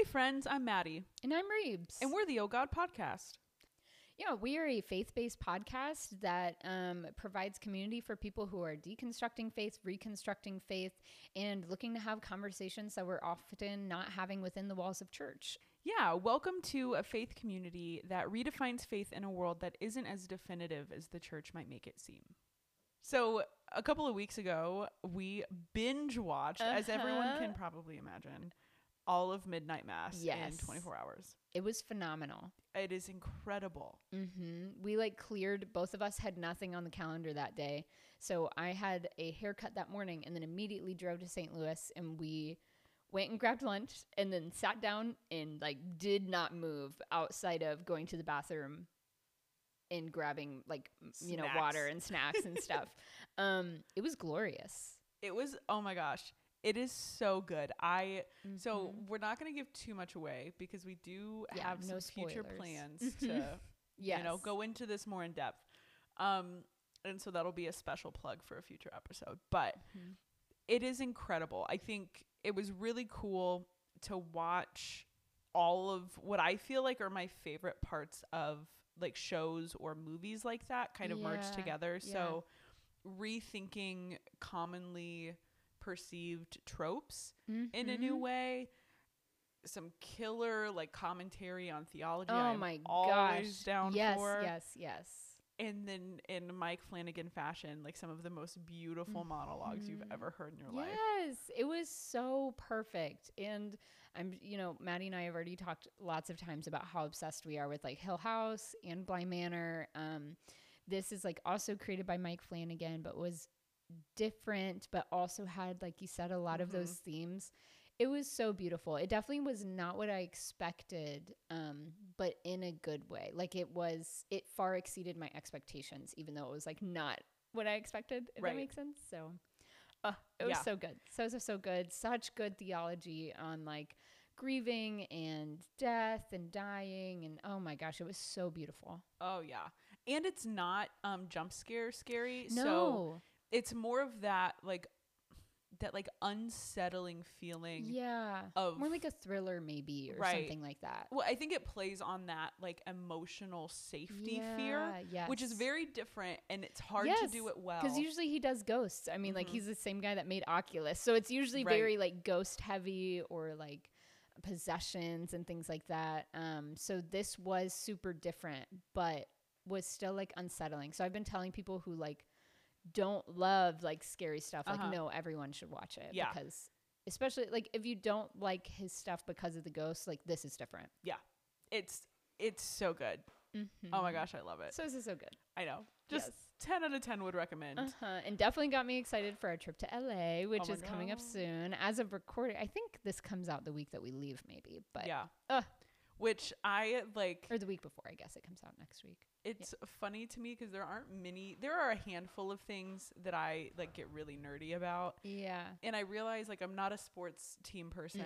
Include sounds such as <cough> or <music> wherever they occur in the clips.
Hey, friends, I'm Maddie, And I'm Reebs. and we're the Oh God podcast. yeah, we are a faith based podcast that um, provides community for people who are deconstructing faith, reconstructing faith, and looking to have conversations that we're often not having within the walls of church. Yeah, welcome to a faith community that redefines faith in a world that isn't as definitive as the church might make it seem. So, a couple of weeks ago, we binge watched, as everyone Uh-huh. can probably imagine, all of Midnight Mass in 24 hours. It was phenomenal. It is incredible. hmm We like cleared, both of us had nothing on the calendar that day. So I had a haircut that morning and then immediately drove to St. Louis and we went and grabbed lunch and then sat down and like did not move outside of going to the bathroom and grabbing like m- you know water and snacks and stuff. <laughs> Um it was glorious. It was, oh my gosh, it is so good. I, so Mhm. we're not going to give too much away because we do Yeah, have no some future plans <laughs> to yes. you know, go into this more in depth. Um, and so that'll be a special plug for a future episode. But Mhm. it is incredible. I think it was really cool to watch all of what I feel like are my favorite parts of like shows or movies like that kind of merged Yeah, together. yeah. So rethinking commonly perceived tropes in a new Mhm. way. Some killer like commentary on theology. Oh my always gosh. down yes, for. yes, yes. And then in Mike Flanagan fashion, like some of the most beautiful monologues you've Mhm. ever heard in your life. Yes, it was so perfect. And I'm, you know, Maddie and I have already talked lots of times about how obsessed we are with like Hill House and Bly Manor. Um, this is like also created by Mike Flanagan, but was different, but also had, like you said, a lot of those themes. It was so beautiful. It definitely was not what I expected, um, but in a good way. Like it was, it far exceeded my expectations, even though it was like not what I expected. If Right. that makes sense. So, uh, it was Yeah. so good. So so so good. Such good theology on like grieving and death and dying and oh my gosh, it was so beautiful. Oh yeah. And it's not um jump scare scary. So No. It's more of that like that like unsettling feeling. yeah. of- More like a thriller maybe or Right. something like that. Well, I think it plays on that like emotional safety fear, Yeah, which is very different and it's hard to do it well. Because usually he does ghosts. I mean, like Mhm. he's the same guy that made Oculus, so it's usually Right. very like ghost heavy or like possessions and things like that. Um, so this was super different, but was still like unsettling. So I've been telling people who like don't love like scary stuff, like Uh-huh. no, everyone should watch it Yeah. because especially like if you don't like his stuff because of the ghosts, like this is different. Yeah. It's it's so good. Oh my gosh, I love it. So this is so good. I know. Just Yes. 10 out of 10 would recommend. Uh-huh. And definitely got me excited for our trip to LA, which my is coming up soon. As of recording, I think this comes out the week that we leave, maybe, but yeah. Ugh. Which I like or the week before. I guess it comes out next week. it's funny to me because there aren't many there are a handful of things that I like get really nerdy about. Yeah. And I realize like I'm not a sports team person.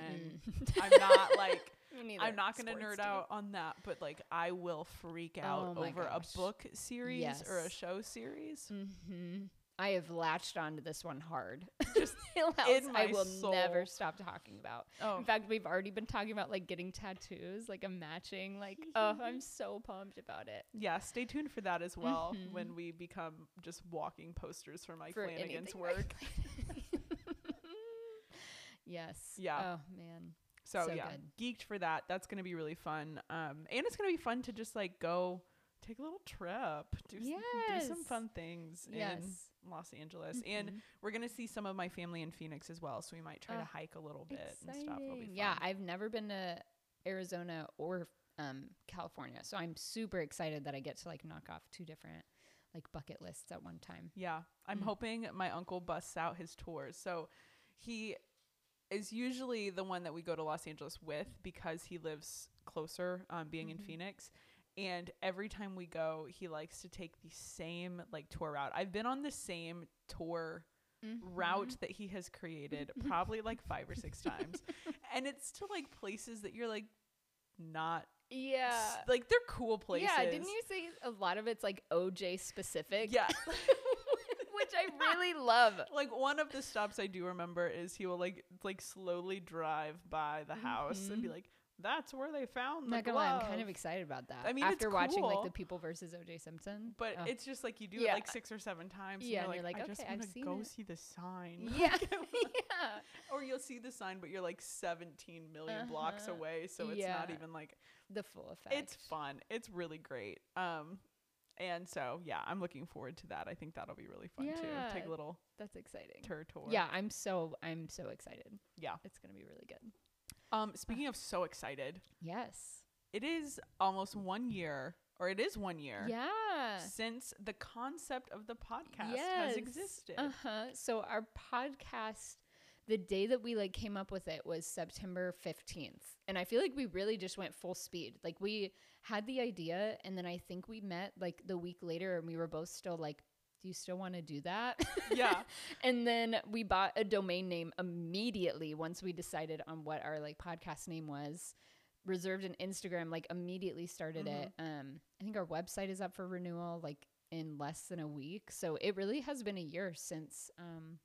Mm-mm. I'm not <laughs> like neither. I'm not gonna nerd team. out on that, but like I will freak out Oh over gosh. a book series or a show series. Mhm. I have latched onto this one hard. <laughs> Just <laughs> in I my will never stop talking about. Oh, In fact, we've already been talking about like getting tattoos, like a matching. Like, <laughs> oh, I'm so pumped about it. yeah. Stay tuned for that as well Mhm. when we become just walking posters for Mike For Flanagan's work. yes. Yeah. Oh man. So, So yeah, good. geeked for that. That's gonna be really fun. Um, and it's gonna be fun to just like go take a little trip, do s- do some fun things Yes. in Los Angeles, and Mhm. we're gonna see some of my family in Phoenix as well. So we might try to Ah, hike a little bit and stuff. It'll be fun. Yeah, I've never been to Arizona or um, California, so I'm super excited that I get to like knock off two different like bucket lists at one time. Yeah, I'm Mm. hoping my uncle busts out his tours. So he is usually the one that we go to Los Angeles with because he lives closer, um, being in Mhm. Phoenix. And every time we go, he likes to take the same like tour route. I've been on the same tour route that he has created <laughs> probably like five or six times, <laughs> and it's to like places that you're like not Yeah. like they're cool places. Yeah, didn't you say a lot of it's like OJ specific? Yeah. <laughs> Which I really love. like one of the stops I do remember is he will like like slowly drive by the house and be Mhm. like, that's where they found the Not gonna lie, I'm kind of excited about that. I mean, it's after watching like the People versus O.J. Simpson, But Oh. it's just like you do Yeah. it like six or seven times. Yeah, and and you're like, you're like, I just "Okay, I've want to go it." see the sign. yeah, <laughs> yeah, or you'll see the sign, but you're like 17 million blocks Uh-huh. away, so it's not even like the full effect. it's fun. It's really great. Um, and so yeah, I'm looking forward to that. I think that'll be really fun too. Take a little That's exciting. tour tour. Yeah, I'm so I'm so excited. yeah. It's gonna be really good. Um, speaking of so excited, Yes. it is almost one year, or it is one year. Yeah. Since the concept of the podcast yes. has existed. Uh huh. So our podcast, the day that we like came up with it was September fifteenth, and I feel like we really just went full speed. Like we had the idea, and then I think we met like the week later, and we were both still like. Do you still want to do that? Yeah. <laughs> and then we bought a domain name immediately once we decided on what our like podcast name was. Reserved an Instagram, like immediately started it. Um, I think our website is up for renewal like in less than a week. So it really has been a year since um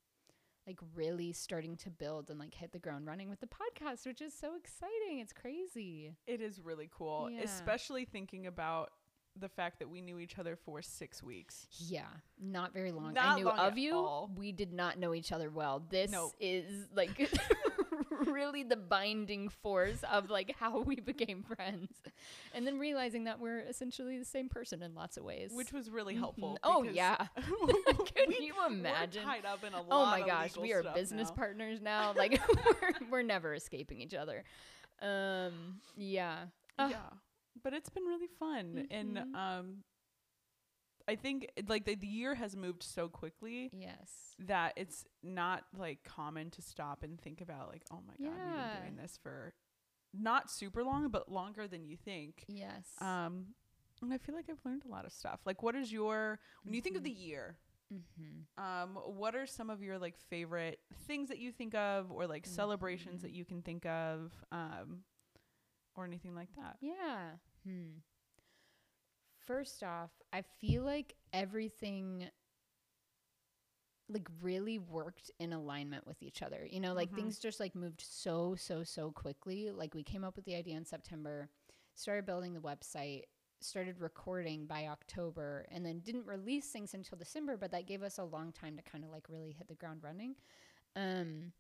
like really starting to build and like hit the ground running with the podcast, which is so exciting. It's crazy. It is really cool, Yeah. especially thinking about the fact that we knew each other for six weeks. Yeah, not very long. Not I knew long of you. all. We did not know each other well. This Nope. is like <laughs> really the binding force of like how we became friends. And then realizing that we're essentially the same person in lots of ways. Which was really helpful. Mhm. Oh yeah. <laughs> <laughs> Can we- you we're imagine? tied up in a lot Oh my gosh, we are business now. partners now. Like we're, we're never escaping each other. Um yeah. Ugh. yeah but it's been really fun and Mhm. um i think like the, the year has moved so quickly Yes. that it's not like common to stop and think about like oh my god we've been doing this for not super long but longer than you think Yes. um and i feel like i've learned a lot of stuff like what is your when you think of the year mm-hmm. um what are some of your like favorite things that you think of or like celebrations Mhm. that you can think of um or anything like that Yeah. Hmm. First off, I feel like everything like really worked in alignment with each other. You know, like Mhm. things just like moved so so so quickly. Like we came up with the idea in September, started building the website, started recording by October and then didn't release things until December, but that gave us a long time to kind of like really hit the ground running. Um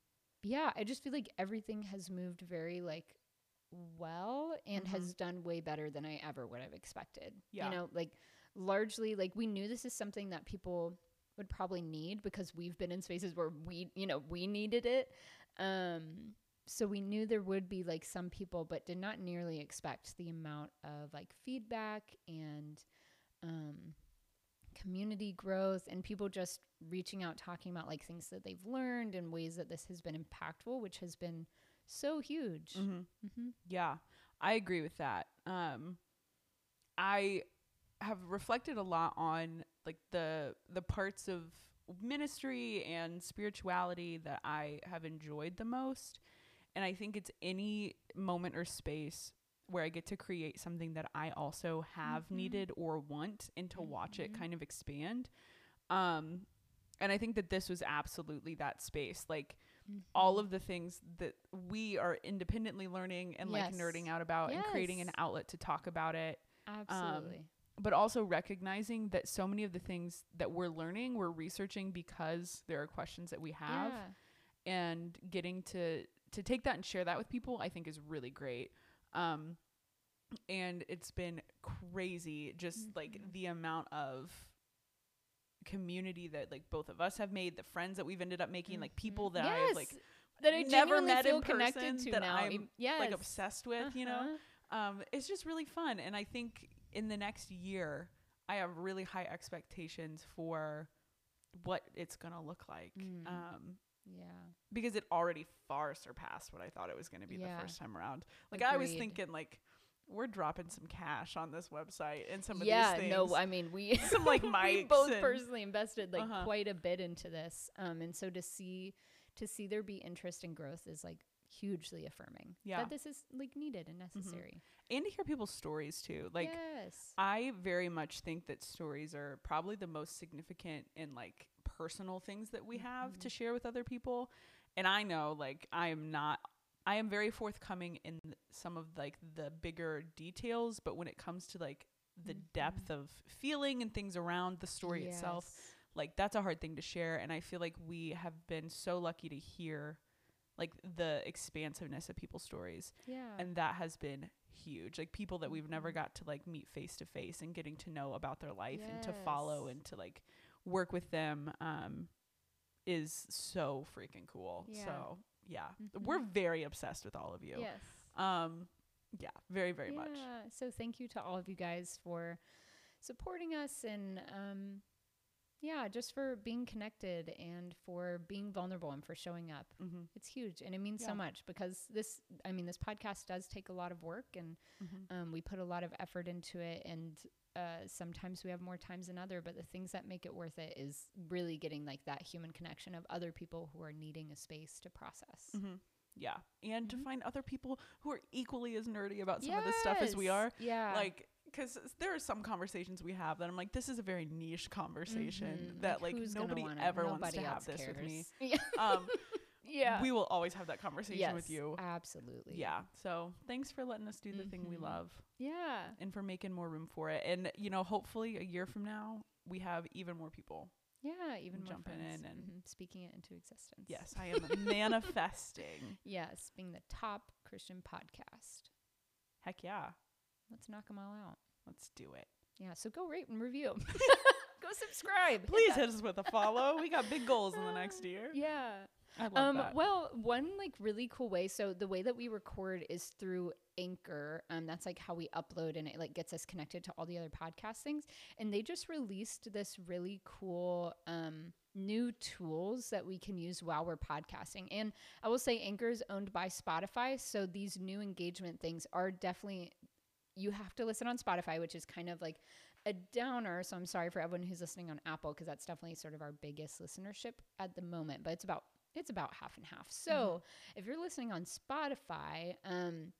yeah, I just feel like everything has moved very like well and Mhm. has done way better than I ever would have expected. Yeah. You know, like largely like we knew this is something that people would probably need because we've been in spaces where we, you know, we needed it. Um so we knew there would be like some people but did not nearly expect the amount of like feedback and um community growth and people just reaching out talking about like things that they've learned and ways that this has been impactful which has been so huge mm-hmm. mm-hmm. Yeah, I agree with that. Um, I have reflected a lot on like the the parts of ministry and spirituality that I have enjoyed the most, and I think it's any moment or space where I get to create something that I also have Mhm. needed or want, and to watch it Mhm. kind of expand. Um, and I think that this was absolutely that space, like all Mm-hmm. of the things that we are independently learning and like nerding out about and creating an outlet to talk about it absolutely but also recognizing that so many of the things that we're learning we're researching because there are questions that we have yeah. and getting to to take that and share that with people i think is really great um and it's been crazy just like Mhm. the amount of community that like both of us have made the friends that we've ended up making like people that yes. i've like that I never met feel in connected person to that now. I'm, yes. like obsessed with you know Uh-huh. um, it's just really fun. And I think in the next year, I have really high expectations for what it's to look like. Mm. Um, Yeah. because it already far surpassed what I thought it was going to be Yeah. the first time around. Like I was thinking like we're dropping some cash on this website and some yeah, of these things. Yeah, no, I mean we <laughs> Some, like, <laughs> we both and- personally invested like Uh-huh. quite a bit into this. Um and so to see to see there be interest and growth is like hugely affirming. Yeah. Mm-hmm. That this is like needed and necessary. and to hear people's stories too. Like yes. I very much think that stories are probably the most significant and like personal things that we have to Mhm. share with other people. And I know like I am not I am very forthcoming in some of like the bigger details, but when it comes to like the Mhm. depth of feeling and things around the story itself, like that's a hard thing to share and I feel like we have been so lucky to hear like the expansiveness of people's stories Yeah. and that has been huge. Like people that we've never Mhm. got to like meet face to face and getting to know about their life and to follow and to like work with them um is so freaking cool. Yeah. So, yeah. We're Mhm. very obsessed with all of you. Yes. Um yeah, very very much. So thank you to all of you guys for supporting us and um yeah, just for being connected and for being vulnerable and for showing up. Mhm. It's huge and it means Yeah. so much because this I mean this podcast does take a lot of work and Mhm. um, we put a lot of effort into it and uh, sometimes we have more times than other but the things that make it worth it is really getting like that human connection of other people who are needing a space to process Mhm. Yeah. And to find other people who are equally as nerdy about some of this stuff as we are. yeah like because there are some conversations we have that I'm like, this is a very niche conversation Mhm. that like nobody want ever Nobody wants to have this with me. yeah <laughs> Um, yeah we will always have that conversation yes, with you. absolutely Yeah. So thanks for letting us do the thing we Mhm. love yeah and for making more room for it. And you know, hopefully a year from now we have even more people. yeah even Jumping friends. in and- Mhm. speaking it into existence Yes, I am <laughs> manifesting. yes being the top christian podcast Heck yeah. let's knock them all out Let's do it. yeah so go rate and review <laughs> <laughs> go subscribe Please that- hit us with a follow. we got big goals in the next year. <laughs> yeah I love Um, that. well, one like really cool way. So the way that we record is through Anchor. Um, that's like how we upload, and it like gets us connected to all the other podcast things. And they just released this really cool um new tools that we can use while we're podcasting. And I will say, Anchor is owned by Spotify, so these new engagement things are definitely you have to listen on Spotify, which is kind of like a downer. So I'm sorry for everyone who's listening on Apple because that's definitely sort of our biggest listenership at the moment. But it's about it's about half and half. So if you're listening on Spotify, um,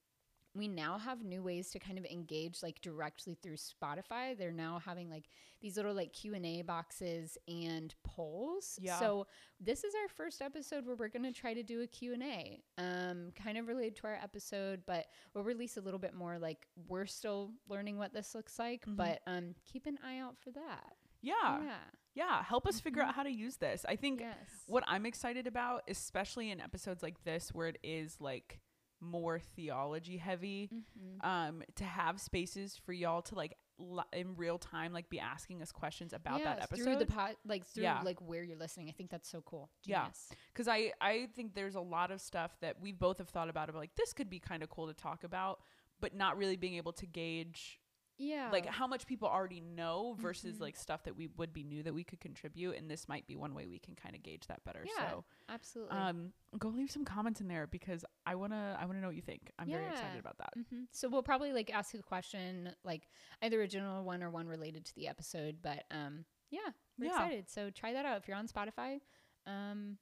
we now have new ways to kind of engage like directly through Spotify. They're now having like these little like Q and A boxes and polls. Yeah. So this is our first episode where we're going to try to do a Q and A, um, kind of related to our episode, but we'll release a little bit more. Like we're still learning what this looks like, Mhm. but um, keep an eye out for that. yeah. yeah. Yeah. Help us figure Mhm. out how to use this. I think Yes. what I'm excited about, especially in episodes like this where it is like more theology heavy, Mhm. um, to have spaces for y'all to like li- in real time like be asking us questions about that episode. through the pod, like through Yeah. like where you're listening. I think that's so cool. Yeah. Because I I think there's a lot of stuff that we both have thought about of like this could be kind of cool to talk about, but not really being able to gauge Yeah. like how much people already know versus Mhm. like stuff that we would be new that we could contribute, and this might be one way we can kind of gauge that better. Yeah, So absolutely. um, go leave some comments in there because I wanna I wanna know what you think. I'm very excited about that. hmm So we'll probably like ask a question, like either a general one or one related to the episode. But um, yeah, we're Yeah. excited. So try that out if you're on Spotify. Um,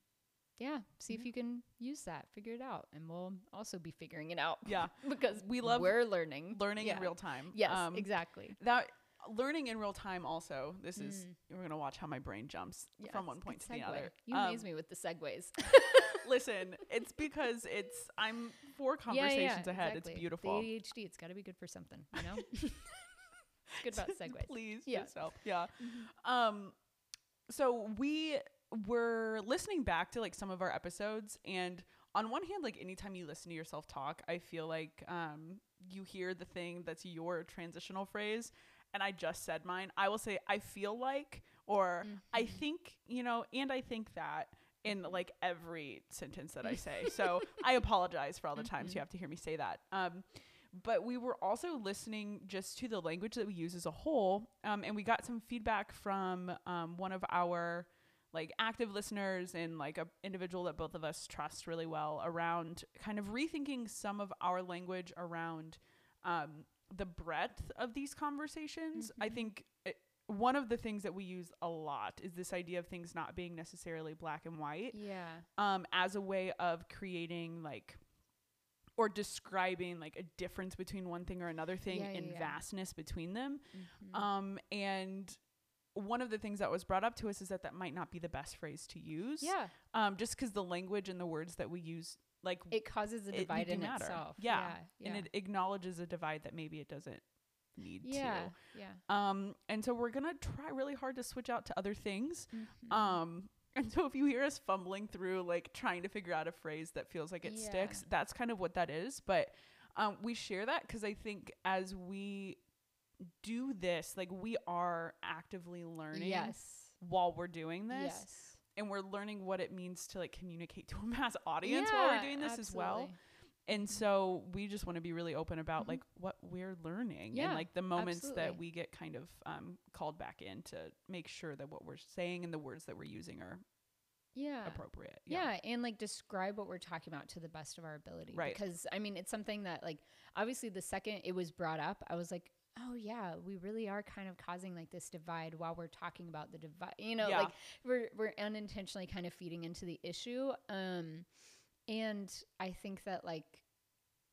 yeah, see if you can use that, figure it out, and we'll also be figuring it out Yeah, <laughs> because We love we're learning, learning Yeah. in real time. Yes, Um, exactly. That learning in real time also. This is Mm. we're gonna watch how my brain jumps from one point to the other. You Um, amaze me with the segues. <laughs> listen, it's because it's I'm four <laughs> conversations ahead. It's beautiful. The ADHD, it's got to be good for something, you know. good about segues. Please Yeah. help. Yeah. Mhm. Um so we were listening back to like some of our episodes and on one hand like anytime you listen to yourself talk, I feel like um you hear the thing that's your transitional phrase and I just said mine. I will say I feel like or I Mhm. think, you know, and I think that in like every sentence that I say. <laughs> So I apologize for all the times you Mhm. have to hear me say that. Um, but we were also listening just to the language that we use as a whole, um, and we got some feedback from um, one of our like active listeners and like a individual that both of us trust really well around kind of rethinking some of our language around um, the breadth of these conversations. I Mhm. think it, one of the things that we use a lot is this idea of things not being necessarily black and white Yeah. um, as a way of creating like or describing like a difference between one thing or another thing Yeah, and yeah. vastness between them Mhm. um, and one of the things that was brought up to us is that that might not be the best phrase to use yeah. um, just because the language and the words that we use like it causes a it- divide do in matter. itself. Yeah. yeah, and it acknowledges a divide that maybe it doesn't need yeah, to. yeah. Um, and so we're gonna try really hard to switch out to other things. Mhm. Um, and so if you hear us fumbling through, like trying to figure out a phrase that feels like it Yeah. sticks, that's kind of what that is. But um, we share that because I think as we do this, like we are actively learning yes, while we're doing this, yes. and we're learning what it means to like communicate to a <laughs> mass audience while we're doing this as well. And so we just want to be really open about Mhm. like what we're learning Yeah, and like the moments that we get kind of um, called back in to make sure that what we're saying and the words that we're using are Yeah. appropriate. Yeah. and like describe what we're talking about to the best of our ability. Right. Because I mean, it's something that like obviously the second it was brought up, I was like, oh yeah, we really are kind of causing like this divide while we're talking about the divide. You know, Yeah. like we're we're unintentionally kind of feeding into the issue. Um, and I think that like,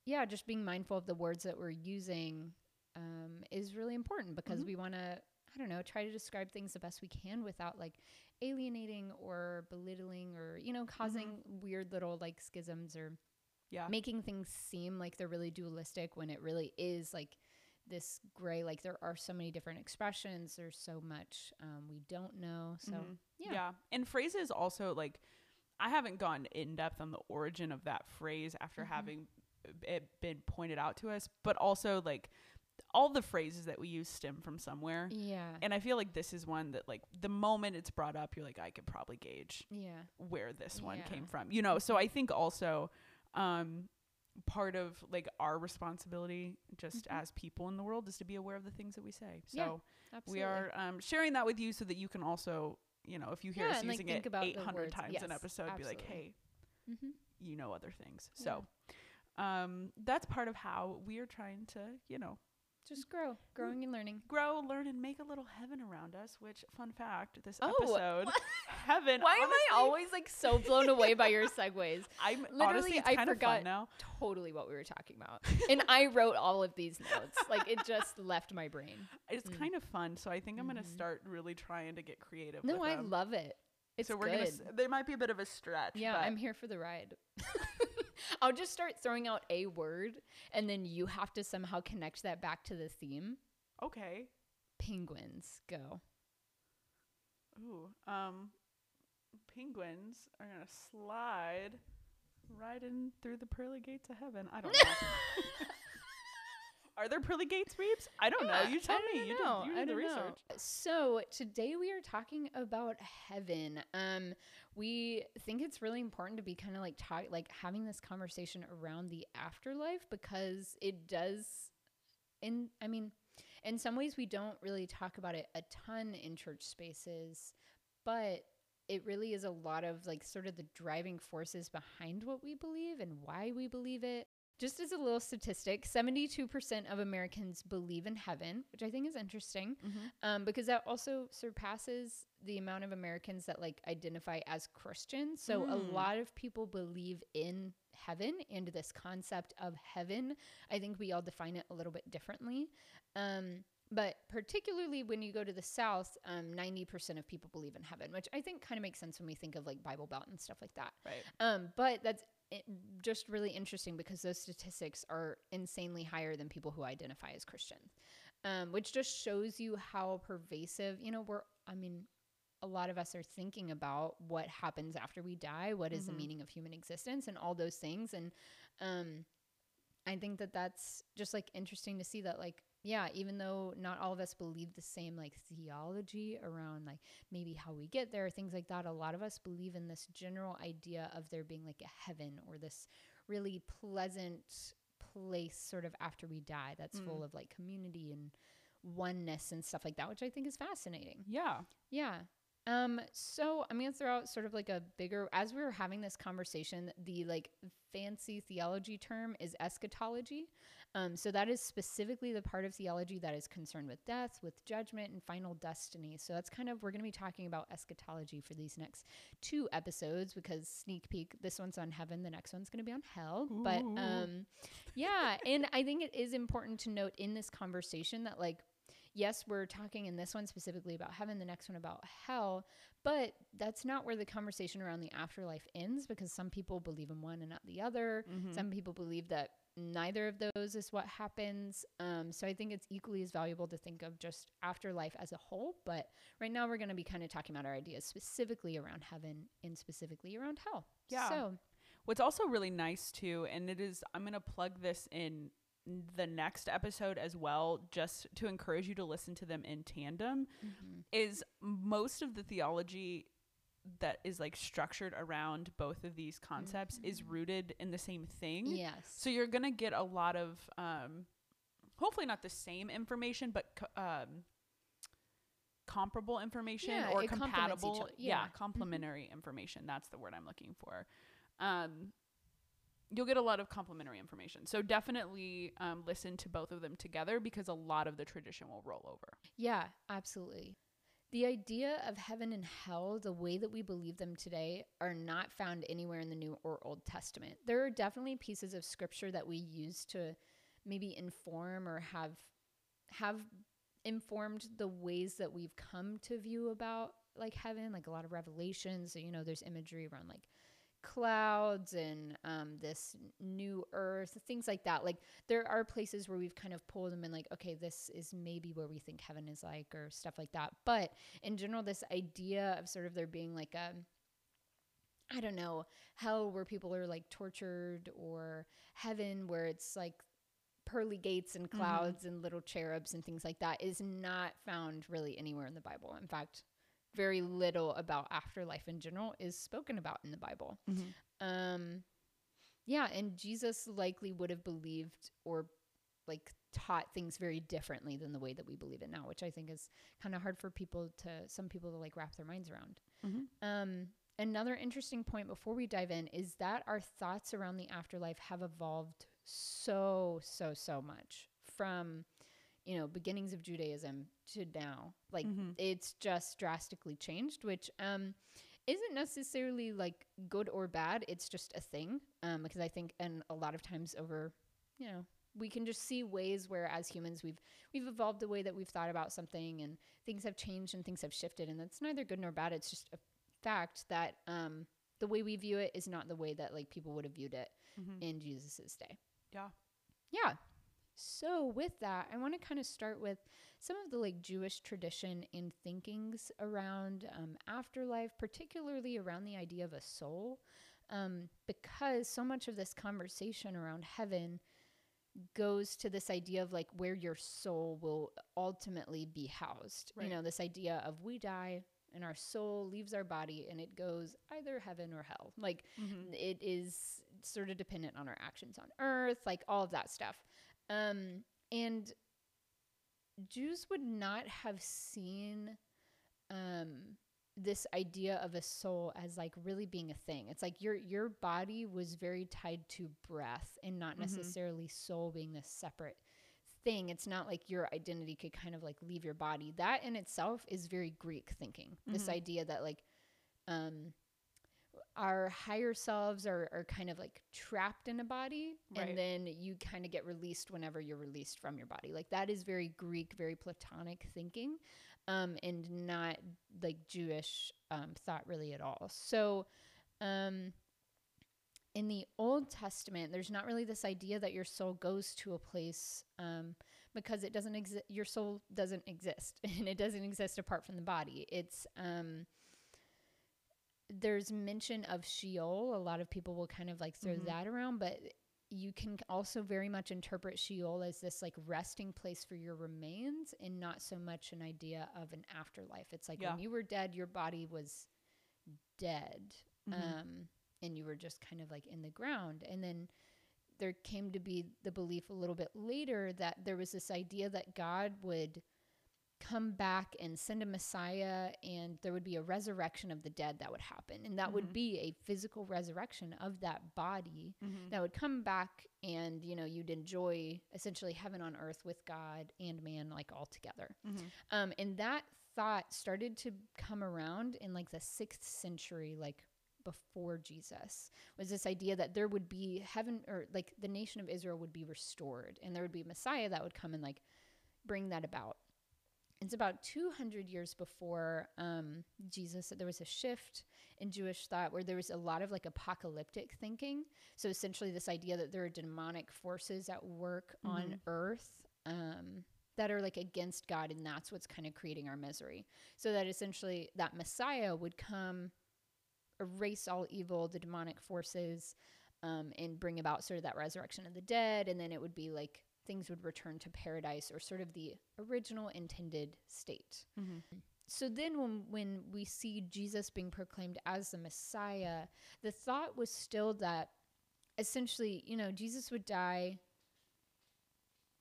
yeah, just being mindful of the words that we're using um, is really important because Mhm. we want to. I don't know, try to describe things the best we can without like alienating or belittling or you know causing weird little like schisms or Yeah. making things seem like they're really dualistic when it really is like this gray like there are so many different expressions there's so much um, we don't know so Mhm. yeah. yeah. And phrases also like I haven't gone in depth on the origin of that phrase after Mhm. having it been pointed out to us, but also like all the phrases that we use stem from somewhere. yeah And I feel like this is one that like the moment it's brought up, you're like, I could probably gauge yeah where this one Yeah. came from. You know, so I think also um part of like our responsibility just Mhm. as people in the world is to be aware of the things that we say. So Yeah, we are um sharing that with you so that you can also, you know, if you hear Yeah, us and, like, using think it about 800 words. times an Yes, episode, be like, absolutely. "Hey, hmm you know other things." Yeah. So um that's part of how we are trying to, you know, just grow growing and learning grow, learn and make a little heaven around us, which fun fact, this Oh, episode <laughs> heaven why am i always like so blown away by your segues <laughs> I'm Literally, honestly it's I forgot fun now. totally what we were talking about and i wrote all of these notes like it just <laughs> left my brain It's Mm. kind of fun, so I think I'm gonna Mhm. start really trying to get creative. no i love it it's so we're good. gonna. They might be a bit of a stretch. Yeah, but I'm here for the ride. <laughs> I'll just start throwing out a word and then you have to somehow connect that back to the theme. okay. Penguins, go. Ooh, um, penguins are gonna slide right in through the pearly gates of heaven. I don't know. <laughs> <laughs> are there pearly gates, Reebs? I don't know. You tell I me. don't You know. did, you I did the don't know. research. So today we are talking about heaven. Um, we think it's really important to be kind of like talk, like having this conversation around the afterlife because it does. In I mean, in some ways we don't really talk about it a ton in church spaces, but it really is a lot of like sort of the driving forces behind what we believe and why we believe it. Just as a little statistic, 72% of Americans believe in heaven, which I think is interesting um, because that also surpasses the amount of Americans that like identify as Christians. So a Mm. lot of people believe in heaven and this concept of heaven. I think we all define it a little bit differently. Um, but particularly when you go to the South, um, 90% of people believe in heaven, which I think kind of makes sense when we think of like Bible Belt and stuff like that. Right. Um, but that's just really interesting because those statistics are insanely higher than people who identify as Christians, um, which just shows you how pervasive, you know, we're, I mean, a lot of us are thinking about what happens after we die, what is the Mhm. meaning of human existence, and all those things. And um, I think that that's just like interesting to see that, like, yeah, even though not all of us believe the same like theology around like maybe how we get there, or things like that, a lot of us believe in this general idea of there being like a heaven or this really pleasant place sort of after we die that's full Mm. of like community and oneness and stuff like that, which I think is fascinating. Yeah. Yeah. Um, so I'm gonna throw out sort of like a bigger as we were having this conversation, the like fancy theology term is eschatology. Um, so that is specifically the part of theology that is concerned with death, with judgment, and final destiny. So that's kind of we're gonna be talking about eschatology for these next two episodes because sneak peek, this one's on heaven, the next one's gonna be on hell. But um yeah, and I think it is important to note in this conversation that like yes, we're talking in this one specifically about heaven, the next one about hell, but that's not where the conversation around the afterlife ends because some people believe in one and not the other. Mhm. Some people believe that neither of those is what happens. Um, so I think it's equally as valuable to think of just afterlife as a whole. But right now, we're going to be kind of talking about our ideas specifically around heaven and specifically around hell. Yeah. So, What's also really nice too, and it is, I'm going to plug this in the next episode as well, just to encourage you to listen to them in tandem, is most of the theology that is like structured around both of these concepts is rooted in the same thing. yes. So you're going to get a lot of, um, hopefully not the same information, but co- um, comparable information Yeah, or it complements each compatible. Yeah, Yeah. Mhm. complementary information. That's the word I'm looking for. Um, you'll get a lot of complementary information. So definitely um, listen to both of them together because a lot of the tradition will roll over. Yeah, absolutely. The idea of heaven and hell, the way that we believe them today, are not found anywhere in the New or Old Testament. There are definitely pieces of scripture that we use to maybe inform or have have informed the ways that we've come to view about like heaven, like a lot of revelations. So, you know, there's imagery around like clouds and um, this new earth, things like that. Like there are places where we've kind of pulled them in, like, okay, this is maybe where we think heaven is like, or stuff like that. But in general, this idea of sort of there being like a, I don't know, hell where people are like tortured, or heaven where it's like pearly gates and clouds and little cherubs and things like that is not found really anywhere in the Bible. In fact, very little about afterlife in general is spoken about in the Bible. Um, yeah, and Jesus likely would have believed or like taught things very differently than the way that we believe it now, which I think is kind of hard for people to some people to like wrap their minds around. Mhm. Um, another interesting point before we dive in is that our thoughts around the afterlife have evolved so so so much from you know beginnings of Judaism to now. Like Mhm. it's just drastically changed, which um isn't necessarily like good or bad. It's just a thing. Um, because I think, and a lot of times over, you know, we can just see ways where as humans we've we've evolved the way that we've thought about something, and things have changed and things have shifted, and that's neither good nor bad. It's just a fact that um the way we view it is not the way that like people would have viewed it Mhm. in Jesus's day. Yeah. Yeah. So with that, I want to kind of start with some of the like Jewish tradition and thinkings around um, afterlife, particularly around the idea of a soul, um, because so much of this conversation around heaven goes to this idea of like where your soul will ultimately be housed. Right. You know, this idea of we die and our soul leaves our body and it goes either heaven or hell. Like Mhm. it is sort of dependent on our actions on earth, like all of that stuff. Um, and Jews would not have seen um, this idea of a soul as like really being a thing. It's like your your body was very tied to breath and not Mhm. necessarily soul being this separate thing. It's not like your identity could kind of like leave your body. That in itself is very Greek thinking. This Mhm. idea that like um our higher selves are, are kind of like trapped in a body Right. and then you kind of get released whenever you're released from your body. Like that is very greek very platonic thinking um, and not like jewish um, thought really at all. So um, in the old testament there's not really this idea that your soul goes to a place um, because it doesn't exist your soul doesn't exist <laughs> and it doesn't exist apart from the body. It's um, there's mention of Sheol. A lot of people will kind of like throw Mhm. that around, but you can also very much interpret Sheol as this like resting place for your remains and not so much an idea of an afterlife. It's like Yeah. when you were dead, your body was dead. Mhm. Um, and you were just kind of like in the ground. And then there came to be the belief a little bit later that there was this idea that God would come back and send a Messiah and there would be a resurrection of the dead that would happen. And that would Mhm. be a physical resurrection of that body Mhm. that would come back and, you know, you'd enjoy essentially heaven on earth with God and man like all together. Mhm. Um, and that thought started to come around in like the sixth century, like before Jesus, was this idea that there would be heaven or like the nation of Israel would be restored and there would be a Messiah that would come and like bring that about. It's about 200 years before um, Jesus. There was a shift in Jewish thought where there was a lot of like apocalyptic thinking. So essentially, this idea that there are demonic forces at work mm-hmm. on earth um, that are like against God, and that's what's kind of creating our misery. So that essentially, that Messiah would come, erase all evil, the demonic forces, um, and bring about sort of that resurrection of the dead, and then it would be like things would return to paradise or sort of the original intended state. Mm-hmm. So then when when we see Jesus being proclaimed as the Messiah, the thought was still that essentially, you know, Jesus would die,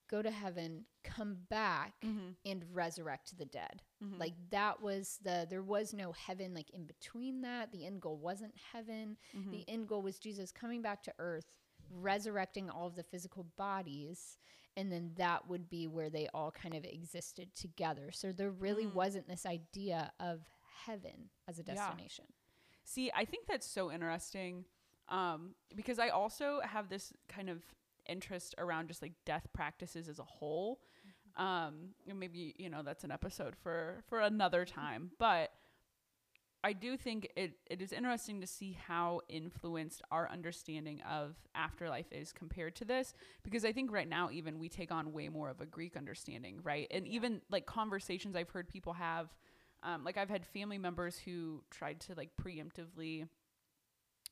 go to heaven, come back mm-hmm. and resurrect the dead. Mm-hmm. Like that was the there was no heaven like in between that. The end goal wasn't heaven. Mm-hmm. The end goal was Jesus coming back to earth resurrecting all of the physical bodies and then that would be where they all kind of existed together so there really mm. wasn't this idea of heaven as a destination yeah. see i think that's so interesting um, because i also have this kind of interest around just like death practices as a whole mm-hmm. um, and maybe you know that's an episode for for another <laughs> time but I do think it, it is interesting to see how influenced our understanding of afterlife is compared to this because I think right now even we take on way more of a Greek understanding, right? And even like conversations I've heard people have um, like I've had family members who tried to like preemptively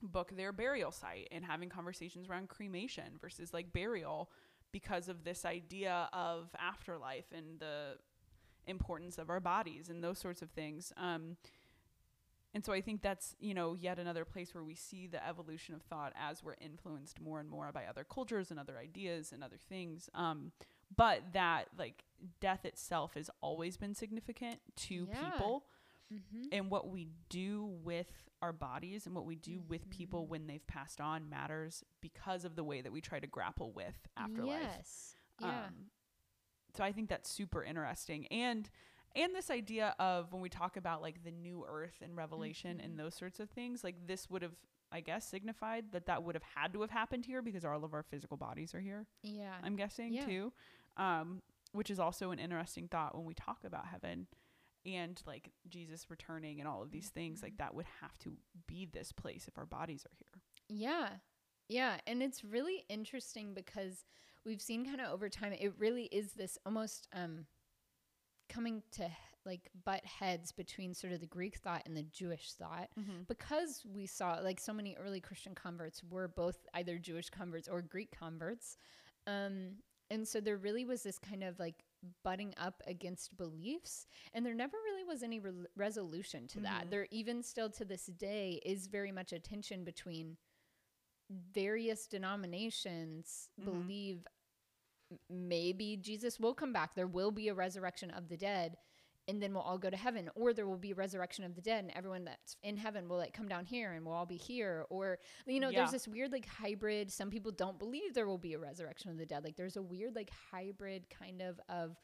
book their burial site and having conversations around cremation versus like burial because of this idea of afterlife and the importance of our bodies and those sorts of things. Um, and so I think that's, you know, yet another place where we see the evolution of thought as we're influenced more and more by other cultures and other ideas and other things. Um, but that like death itself has always been significant to yeah. people. Mm-hmm. And what we do with our bodies and what we do mm-hmm. with people mm-hmm. when they've passed on matters because of the way that we try to grapple with afterlife. Yes. Yeah. Um, so I think that's super interesting. And and this idea of when we talk about like the new earth and revelation mm-hmm. and those sorts of things like this would have i guess signified that that would have had to have happened here because all of our physical bodies are here yeah i'm guessing yeah. too um, which is also an interesting thought when we talk about heaven and like jesus returning and all of these things mm-hmm. like that would have to be this place if our bodies are here yeah yeah and it's really interesting because we've seen kind of over time it really is this almost um coming to like butt heads between sort of the Greek thought and the Jewish thought mm-hmm. because we saw like so many early Christian converts were both either Jewish converts or Greek converts. Um, and so there really was this kind of like butting up against beliefs and there never really was any re- resolution to mm-hmm. that there even still to this day is very much a tension between various denominations mm-hmm. believe maybe Jesus will come back. There will be a resurrection of the dead and then we'll all go to heaven or there will be a resurrection of the dead and everyone that's in heaven will like come down here and we'll all be here or you know yeah. there's this weird like hybrid some people don't believe there will be a resurrection of the dead like there's a weird like hybrid kind of of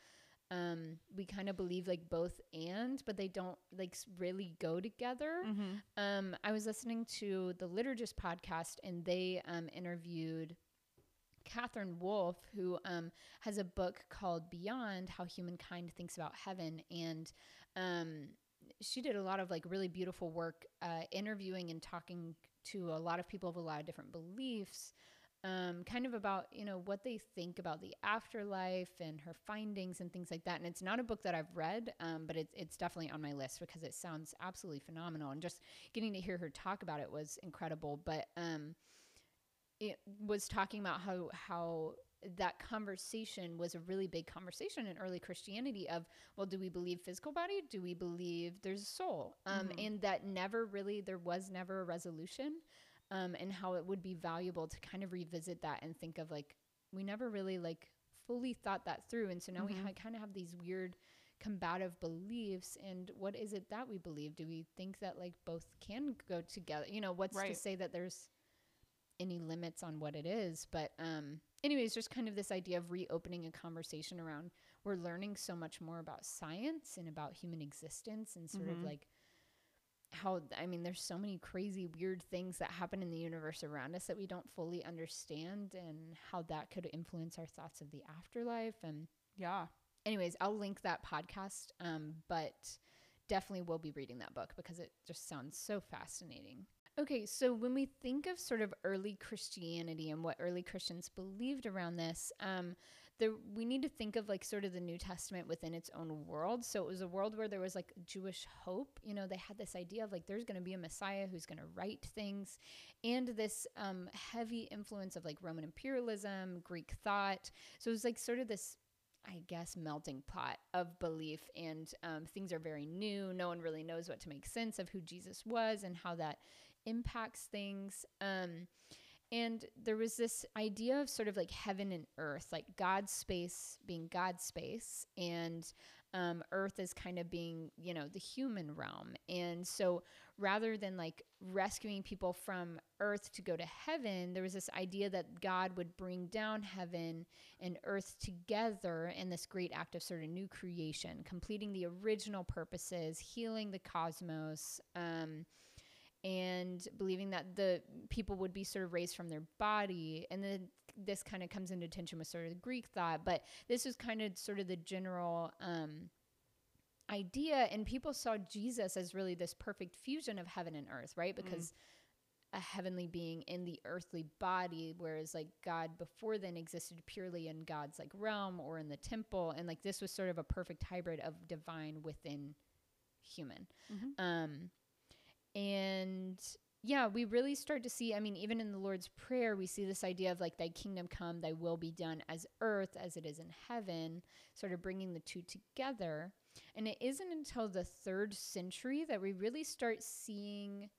um we kind of believe like both and but they don't like really go together mm-hmm. um i was listening to the liturgist podcast and they um interviewed Katherine Wolf, who um, has a book called Beyond How Humankind Thinks About Heaven. And um, she did a lot of like really beautiful work uh, interviewing and talking to a lot of people of a lot of different beliefs. Um, kind of about you know what they think about the afterlife and her findings and things like that. And it's not a book that I've read, um, but it's it's definitely on my list because it sounds absolutely phenomenal. And just getting to hear her talk about it was incredible. But um, it was talking about how how that conversation was a really big conversation in early Christianity of, well, do we believe physical body? Do we believe there's a soul? Um, mm-hmm. And that never really, there was never a resolution. Um, and how it would be valuable to kind of revisit that and think of like, we never really like fully thought that through. And so now mm-hmm. we ha- kind of have these weird combative beliefs. And what is it that we believe? Do we think that like both can go together? You know, what's right. to say that there's, any limits on what it is. But um, anyways, just kind of this idea of reopening a conversation around we're learning so much more about science and about human existence and sort mm-hmm. of like how I mean, there's so many crazy, weird things that happen in the universe around us that we don't fully understand, and how that could influence our thoughts of the afterlife. And yeah, anyways, I'll link that podcast. Um, but definitely will be reading that book because it just sounds so fascinating. Okay, so when we think of sort of early Christianity and what early Christians believed around this, um, there we need to think of like sort of the New Testament within its own world. So it was a world where there was like Jewish hope. You know, they had this idea of like there's going to be a Messiah who's going to right things, and this um, heavy influence of like Roman imperialism, Greek thought. So it was like sort of this. I guess melting pot of belief, and um, things are very new. No one really knows what to make sense of who Jesus was and how that impacts things. Um, and there was this idea of sort of like heaven and earth, like God's space being God's space, and um, earth is kind of being, you know, the human realm. And so rather than like rescuing people from earth to go to heaven, there was this idea that God would bring down heaven and earth together in this great act of sort of new creation, completing the original purposes, healing the cosmos. Um, and believing that the people would be sort of raised from their body. And then this kind of comes into tension with sort of the greek thought but this was kind of sort of the general um, idea. And people saw jesus as really this perfect fusion of heaven and earth right? Because mm. a heavenly being in the earthly body whereas like god before then existed purely in god's like realm or in the temple. And like this was sort of a perfect hybrid of divine within human. Mm-hmm. um and yeah, we really start to see, I mean, even in the Lord's Prayer, we see this idea of like, thy kingdom come, thy will be done as earth as it is in heaven, sort of bringing the two together. And it isn't until the third century that we really start seeing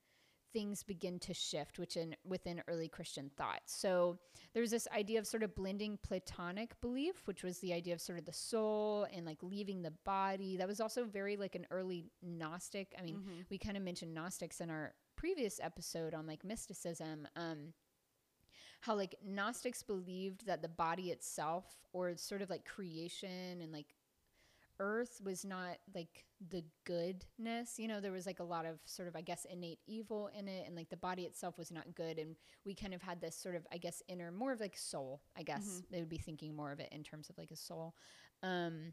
things begin to shift within within early Christian thought. So there's this idea of sort of blending Platonic belief, which was the idea of sort of the soul and like leaving the body. That was also very like an early Gnostic. I mean, mm-hmm. we kind of mentioned Gnostics in our previous episode on like mysticism. Um, how like Gnostics believed that the body itself, or sort of like creation and like earth was not like the goodness. You know there was like a lot of sort of i guess innate evil in it and like the body itself was not good and we kind of had this sort of i guess inner more of like soul i guess. Mm-hmm. they would be thinking more of it in terms of like a soul. Um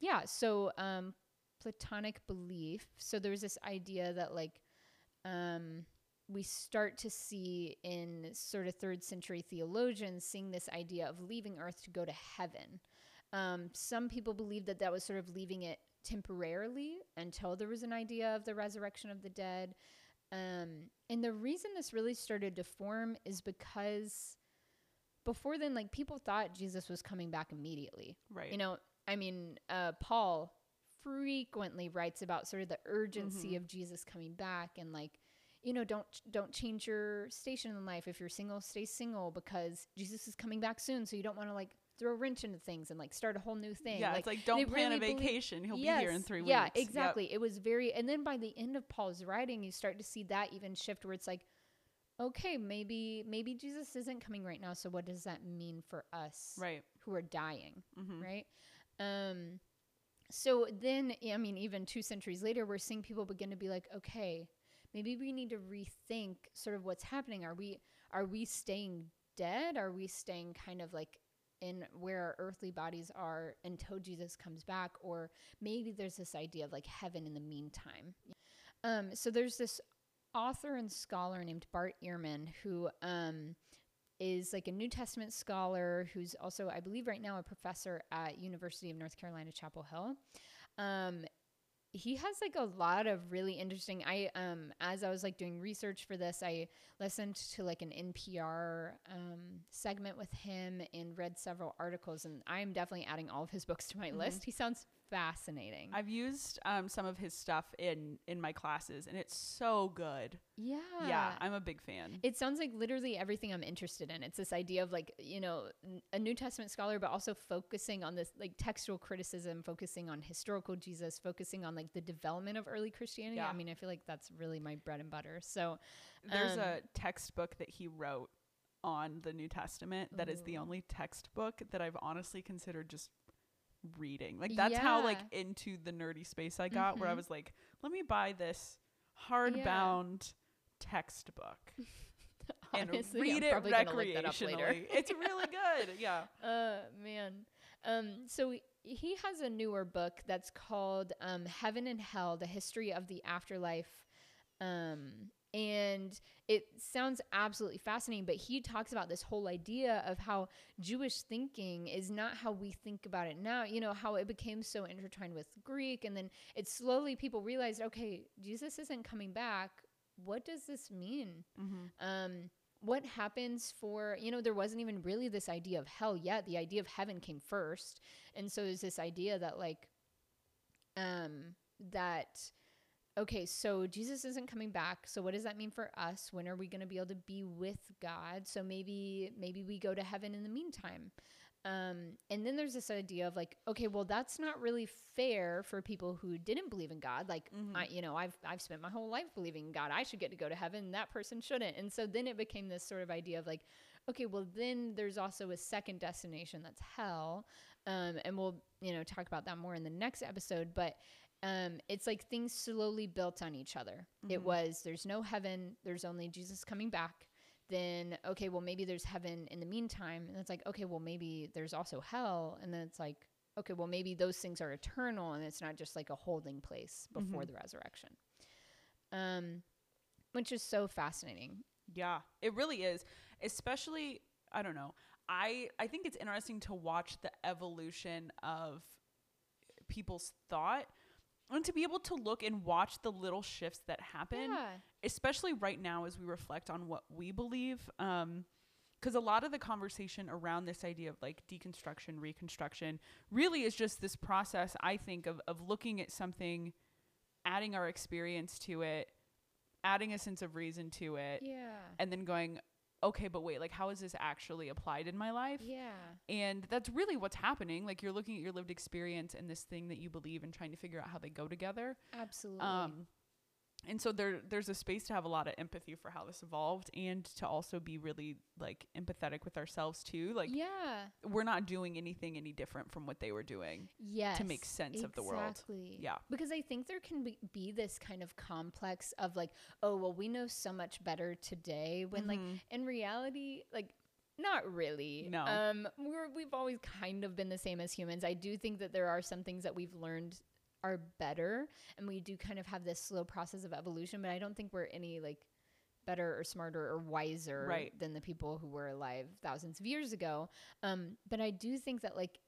yeah so um platonic belief. So there was this idea that like um we start to see in sort of third century theologians seeing this idea of leaving earth to go to heaven um, some people believe that that was sort of leaving it temporarily until there was an idea of the resurrection of the dead. Um, and the reason this really started to form is because before then, like people thought Jesus was coming back immediately. Right. You know, I mean, uh, Paul frequently writes about sort of the urgency mm-hmm. of Jesus coming back and like you know don't don't change your station in life if you're single stay single because Jesus is coming back soon so you don't want to like throw a wrench into things and like start a whole new thing. Yeah, like, it's like don't plan really a vacation. He'll yes, be here in three weeks. Yeah, exactly. Yep. It was very, and then by the end of Paul's writing, you start to see that even shift where it's like, okay, maybe maybe Jesus isn't coming right now. So what does that mean for us, right, who are dying, mm-hmm. right? Um, so then, I mean, even two centuries later, we're seeing people begin to be like, okay, maybe we need to rethink sort of what's happening. Are we are we staying dead? Are we staying kind of like in where our earthly bodies are until Jesus comes back, or maybe there's this idea of like heaven in the meantime. Um, so there's this author and scholar named Bart Ehrman who um, is like a New Testament scholar who's also, I believe, right now a professor at University of North Carolina, Chapel Hill. Um, he has like a lot of really interesting i um as i was like doing research for this i listened to like an npr um segment with him and read several articles and i'm definitely adding all of his books to my mm-hmm. list he sounds fascinating. I've used um, some of his stuff in in my classes, and it's so good. Yeah, yeah, I'm a big fan. It sounds like literally everything I'm interested in. It's this idea of like you know a New Testament scholar, but also focusing on this like textual criticism, focusing on historical Jesus, focusing on like the development of early Christianity. Yeah. I mean, I feel like that's really my bread and butter. So there's um, a textbook that he wrote on the New Testament that Ooh. is the only textbook that I've honestly considered just reading. Like that's yeah. how like into the nerdy space I got mm-hmm. where I mm-hmm. was like, let me buy this hardbound yeah. textbook. and read it recreationally. it's really <laughs> good. Yeah. Uh man. Um, so he has a newer book that's called um, Heaven and Hell: The History of the Afterlife. Um, and it sounds absolutely fascinating, but he talks about this whole idea of how Jewish thinking is not how we think about it now. You know, how it became so intertwined with Greek. And then it slowly people realized, okay, Jesus isn't coming back. What does this mean? Mm-hmm. Um, what happens for you know there wasn't even really this idea of hell yet the idea of heaven came first and so there's this idea that like um that okay, so Jesus isn't coming back. So what does that mean for us? When are we going to be able to be with God? So maybe maybe we go to heaven in the meantime. Um, and then there's this idea of like, okay, well, that's not really fair for people who didn't believe in God. Like, mm-hmm. I, you know, I've I've spent my whole life believing in God. I should get to go to heaven. That person shouldn't. And so then it became this sort of idea of like, okay, well, then there's also a second destination that's hell. Um, and we'll, you know, talk about that more in the next episode. But um, it's like things slowly built on each other. Mm-hmm. It was there's no heaven, there's only Jesus coming back. Then okay, well maybe there's heaven in the meantime, and it's like okay, well maybe there's also hell, and then it's like okay, well maybe those things are eternal, and it's not just like a holding place before mm-hmm. the resurrection. Um, which is so fascinating. Yeah, it really is. Especially, I don't know. I I think it's interesting to watch the evolution of people's thought and to be able to look and watch the little shifts that happen yeah. especially right now as we reflect on what we believe um because a lot of the conversation around this idea of like deconstruction reconstruction really is just this process i think of, of looking at something adding our experience to it adding a sense of reason to it yeah and then going okay, but wait, like how is this actually applied in my life? Yeah. And that's really what's happening. Like you're looking at your lived experience and this thing that you believe and trying to figure out how they go together. Absolutely. Um and so there there's a space to have a lot of empathy for how this evolved and to also be really like empathetic with ourselves too like yeah we're not doing anything any different from what they were doing yes to make sense exactly. of the world yeah because i think there can be, be this kind of complex of like oh well we know so much better today when mm-hmm. like in reality like not really. No. Um, we're we've always kind of been the same as humans. I do think that there are some things that we've learned are better and we do kind of have this slow process of evolution but i don't think we're any like better or smarter or wiser right. than the people who were alive thousands of years ago um, but i do think that like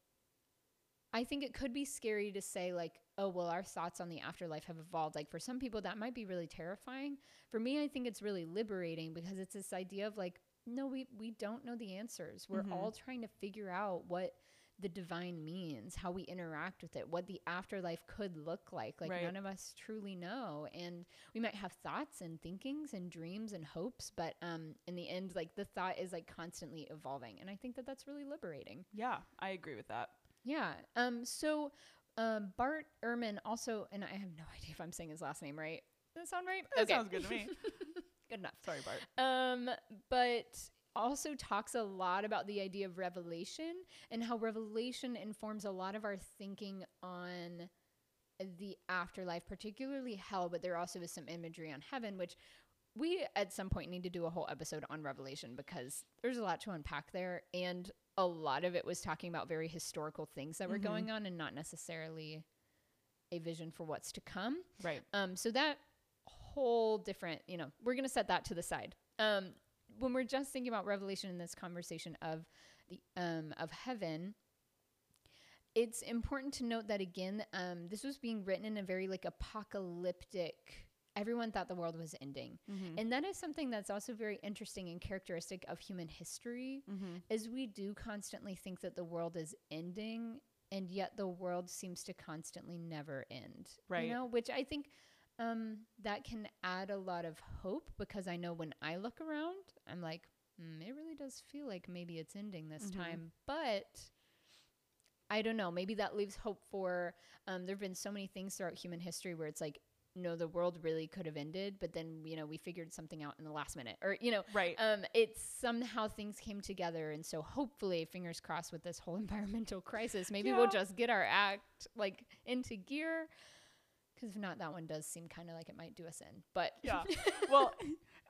i think it could be scary to say like oh well our thoughts on the afterlife have evolved like for some people that might be really terrifying for me i think it's really liberating because it's this idea of like no we we don't know the answers we're mm-hmm. all trying to figure out what the divine means, how we interact with it, what the afterlife could look like. Like right. none of us truly know. And we might have thoughts and thinkings and dreams and hopes, but um, in the end, like the thought is like constantly evolving. And I think that that's really liberating. Yeah, I agree with that. Yeah. Um, so um, Bart Ehrman also, and I have no <laughs> idea if I'm saying his last name right. Does that sound right? That okay. sounds good to me. <laughs> good enough. Sorry, Bart. Um, but also talks a lot about the idea of revelation and how revelation informs a lot of our thinking on the afterlife, particularly hell, but there also is some imagery on heaven, which we at some point need to do a whole episode on revelation because there's a lot to unpack there and a lot of it was talking about very historical things that mm-hmm. were going on and not necessarily a vision for what's to come. Right. Um so that whole different, you know, we're going to set that to the side. Um when we're just thinking about revelation in this conversation of the um, of heaven it's important to note that again um, this was being written in a very like apocalyptic everyone thought the world was ending mm-hmm. and that is something that's also very interesting and characteristic of human history mm-hmm. is we do constantly think that the world is ending and yet the world seems to constantly never end right you know which i think um, that can add a lot of hope because I know when I look around, I'm like, mm, it really does feel like maybe it's ending this mm-hmm. time. But I don't know. Maybe that leaves hope for. Um, there have been so many things throughout human history where it's like, no, the world really could have ended, but then you know we figured something out in the last minute, or you know, right? Um, it's somehow things came together, and so hopefully, fingers crossed, with this whole <laughs> environmental crisis, maybe yeah. we'll just get our act like into gear. Because if not, that one does seem kind of like it might do us in. But yeah, <laughs> well,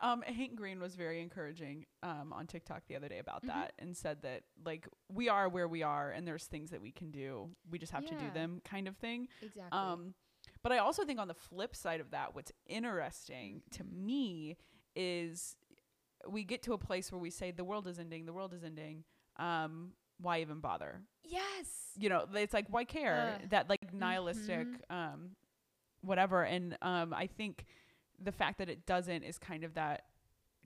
Um, Hank Green was very encouraging um, on TikTok the other day about Mhm. that and said that like we are where we are and there's things that we can do. We just have to do them, kind of thing. Exactly. Um, but I also think on the flip side of that, what's interesting to Mm-hmm. me is we get to a place where we say the world is ending, the world is ending. Um, why even bother? yes. You know, it's like why care? Uh, that like nihilistic, mhm. um, whatever. And um, I think the fact that it doesn't is kind of that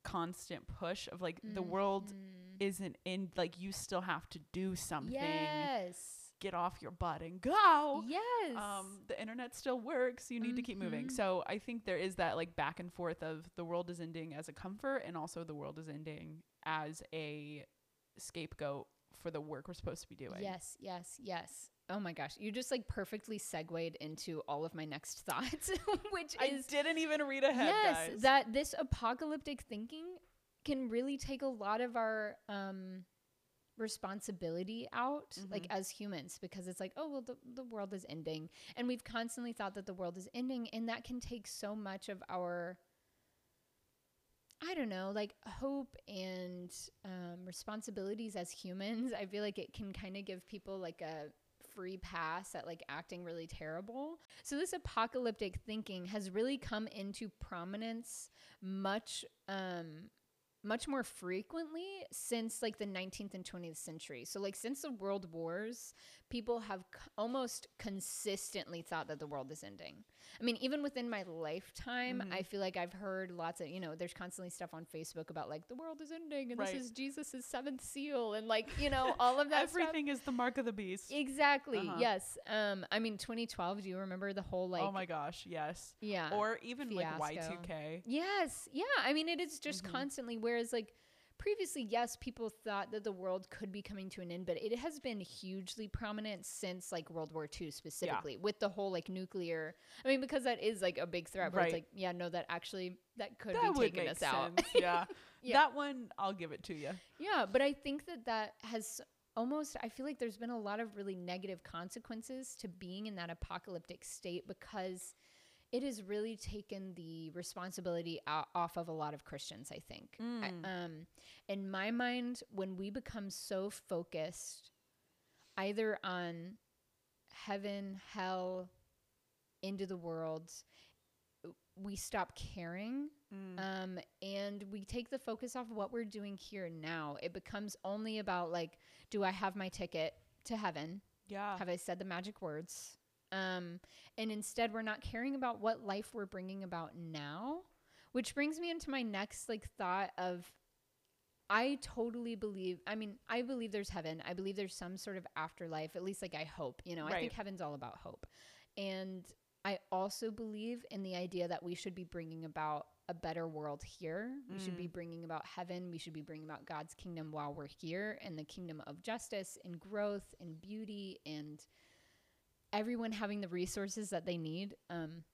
constant push of like the world Mhm. isn't in like you still have to do something. Yes. Get off your butt and go Yes. um, the internet still works. You need to keep moving. Mhm. So I think there is that like back and forth of the world is ending as a comfort, and also the world is ending as a scapegoat for the work we're supposed to be doing. Yes, yes, yes. Oh my gosh, you just like perfectly segued into all of my next <laughs> thoughts, <laughs> which I is didn't even read ahead, yes, guys. that this apocalyptic thinking can really take a lot of our um responsibility out like Mhm. as humans because it's like oh well the, the world is ending and we've constantly thought that the world is ending and that can take so much of our I don't know, like hope and um, responsibilities as humans. I feel like it can kind of give people like a free pass at like acting really terrible. So this apocalyptic thinking has really come into prominence much um much more frequently since like the 19th and 20th century. So like since the world wars, people have c- almost consistently thought that the world is ending. I mean, even within my lifetime, Mhm. I feel like I've heard lots of, you know, there's constantly stuff on Facebook about like the world is ending and Right. this is Jesus's seventh seal and like, you know, all of <laughs> that stuff. Everything is the mark of the beast. Exactly. Uh-huh. Yes. Um I mean 2012, do you remember the whole like oh my gosh, yes. yeah. Or even like. Y2K. Yes. Yeah. I mean, it is just Mhm. constantly. Whereas, like, previously, yes, people thought that the world could be coming to an end, but it has been hugely prominent since, like, World War II specifically, with the whole, like, nuclear. I mean, because that is, like, a big threat, but Right. it's like, yeah, no, that actually, that could That be would taking make us out. sense. <laughs> Yeah. Yeah. That one, I'll give it to you. Yeah, but I think that that has almost I feel like there's been a lot of really negative consequences to being in that apocalyptic state because it has really taken the responsibility off of a lot of Christians, I think. I, Mm. um in my mind when we become so focused either on heaven, hell, into the world, we stop caring Mm. um, and we take the focus off of what we're doing here now. It becomes only about like, do I have my ticket to heaven? yeah. Have I said the magic words? Um, and instead, we're not caring about what life we're bringing about now, which brings me into my next like thought of. I totally believe. I mean, I believe there's heaven. I believe there's some sort of afterlife. At least, like I hope. You know, I think heaven's all about hope, and I also believe in the idea that we should be bringing about a better world here. We should be bringing about heaven. We should be bringing about God's kingdom while we're here and the kingdom of justice and growth and beauty and everyone having the resources that they need. Um,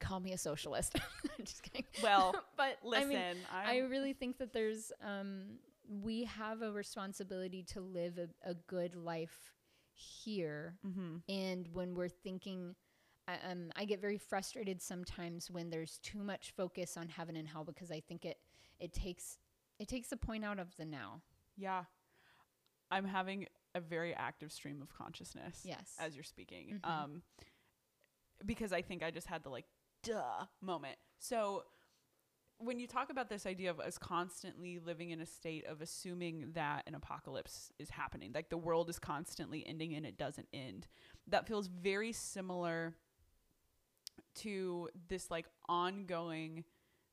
call me a socialist. <laughs> I'm just kidding. Well, <laughs> but Listen, I mean, I really think that there's um, we have a responsibility to live a, a good life here Mhm. and when we're thinking I, um, I get very frustrated sometimes when there's too much focus on heaven and hell because I think it it takes it takes the point out of the now. Yeah. I'm having a very active stream of consciousness Yes. as you're speaking. Mhm. Um because I think I just had the like duh moment. So when you talk about this idea of us constantly living in a state of assuming that an apocalypse is happening, like the world is constantly ending and it doesn't end, that feels very similar to this like ongoing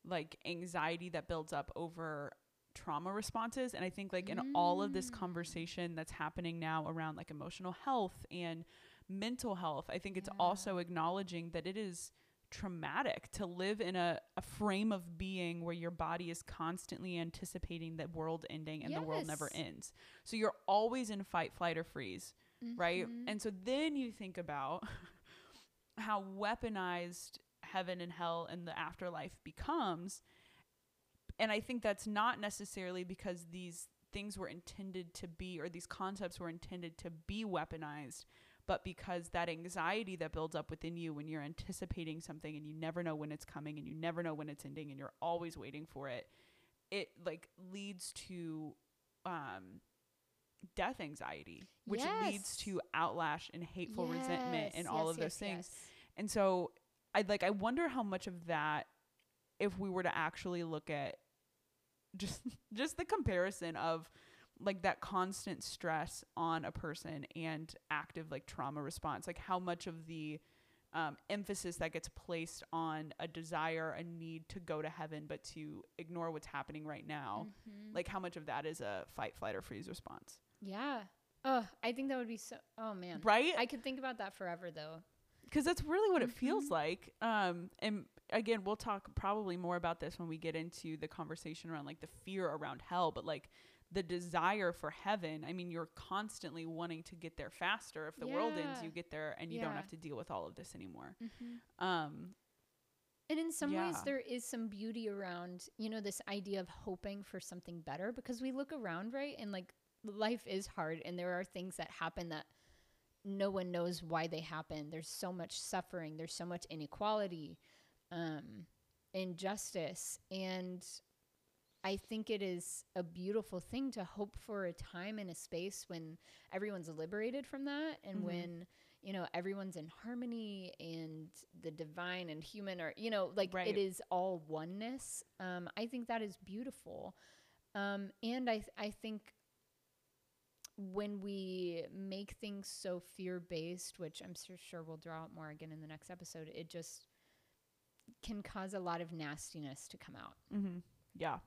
like anxiety that builds up over trauma responses and i think like in all of this Mm. conversation that's happening now around like emotional health and mental health i think it's Yeah. also acknowledging that it is traumatic to live in a, a frame of being where your body is constantly anticipating the world ending and the world never ends so you're always in fight flight or freeze right? Mhm. And so then you think about <laughs> how weaponized heaven and hell and the afterlife becomes. And I think that's not necessarily because these things were intended to be or these concepts were intended to be weaponized, but because that anxiety that builds up within you when you're anticipating something and you never know when it's coming and you never know when it's ending and you're always waiting for it it like leads to um death anxiety which leads to outlash and hateful resentment and Yes, all yes, of those things yes. and so i like i wonder how much of that if we were to actually look at just <laughs> just the comparison of like that constant stress on a person and active like trauma response like how much of the um, emphasis that gets placed on a desire a need to go to heaven but to ignore what's happening right now Mhm. like how much of that is a fight flight or freeze response yeah. Oh, I think that would be so. Oh man, right I could think about that forever though. Because that's really what it feels Mhm. like um and again we'll talk probably more about this when we get into the conversation around like the fear around hell but like the desire for heaven i mean you're constantly wanting to get there faster if the world ends you get there and you don't have to deal with all of this anymore Mm-hmm. um And in some ways, there is some beauty around, you know, this idea of hoping for something better because we look around, right? And like life is hard and there are things that happen that no one knows why they happen. There's so much suffering, there's so much inequality, um, injustice. And I think it is a beautiful thing to hope for a time and a space when everyone's liberated from that and Mhm. when you know everyone's in harmony and the divine and human are you know like Right. it is all oneness um i think that is beautiful um and i th- i think when we make things so fear based which i'm sure we'll draw out more again in the next episode it just can cause a lot of nastiness to come out mhm. yeah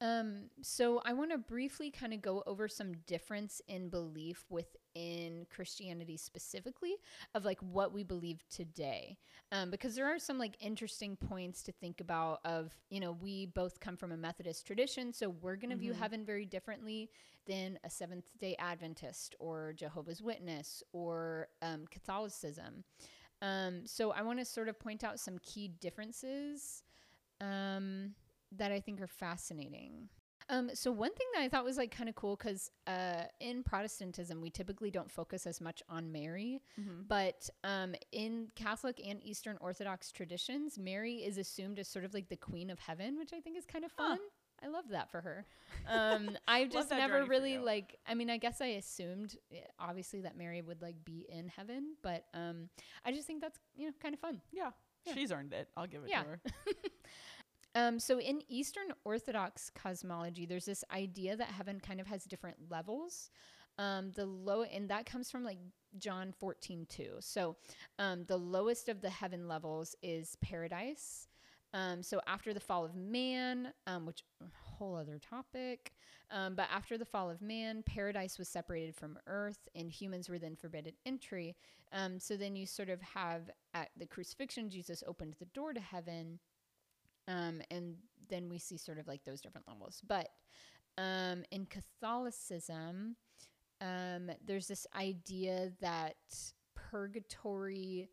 um, so I want to briefly kind of go over some difference in belief within Christianity specifically of like what we believe today. Um, because there are some like interesting points to think about of, you know, we both come from a Methodist tradition, so we're going to view Mhm. heaven very differently than a Seventh day Adventist or Jehovah's Witness or um, Catholicism. Um, so I want to sort of point out some key differences. Um, that I think are fascinating. Um, so one thing that I thought was like kind of cool because uh, in Protestantism we typically don't focus as much on Mary, Mhm. but um, in Catholic and Eastern Orthodox traditions, Mary is assumed as sort of like the Queen of Heaven, which I think is kind of Huh. fun. I love that for her. Um, <laughs> I've just never really like. I mean, I guess I assumed eh, obviously that Mary would like be in heaven, but um, I just think that's you know kind of fun. yeah. Yeah. she's earned it i'll give it Yeah. to her <laughs> Um, so in Eastern Orthodox cosmology, there's this idea that heaven kind of has different levels. Um, the low, and that comes from like John 14, 2. So um, the lowest of the heaven levels is paradise. Um, so after the fall of man, um, which whole other topic, um, but after the fall of man, paradise was separated from earth, and humans were then forbidden entry. Um, so then you sort of have at the crucifixion, Jesus opened the door to heaven, um, and then we see sort of like those different levels. But um, in Catholicism, um, there's this idea that purgatory,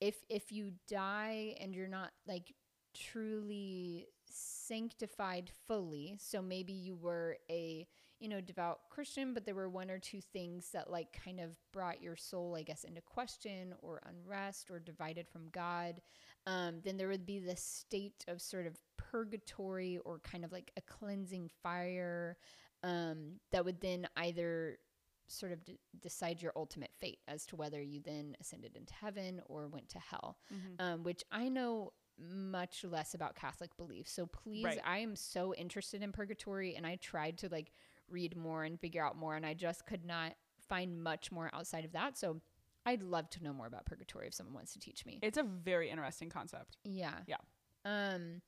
if if you die and you're not like truly sanctified fully, so maybe you were a you know devout Christian, but there were one or two things that like kind of brought your soul, I guess, into question or unrest or divided from God um, then there would be this state of sort of purgatory or kind of like a cleansing fire um, that would then either sort of d- decide your ultimate fate as to whether you then ascended into heaven or went to hell, Mhm. um, which I know much less about Catholic belief. So please, Right. I am so interested in purgatory and I tried to like read more and figure out more and I just could not find much more outside of that. So I'd love to know more about purgatory if someone wants to teach me. it's a very interesting concept Yeah. Yeah. Um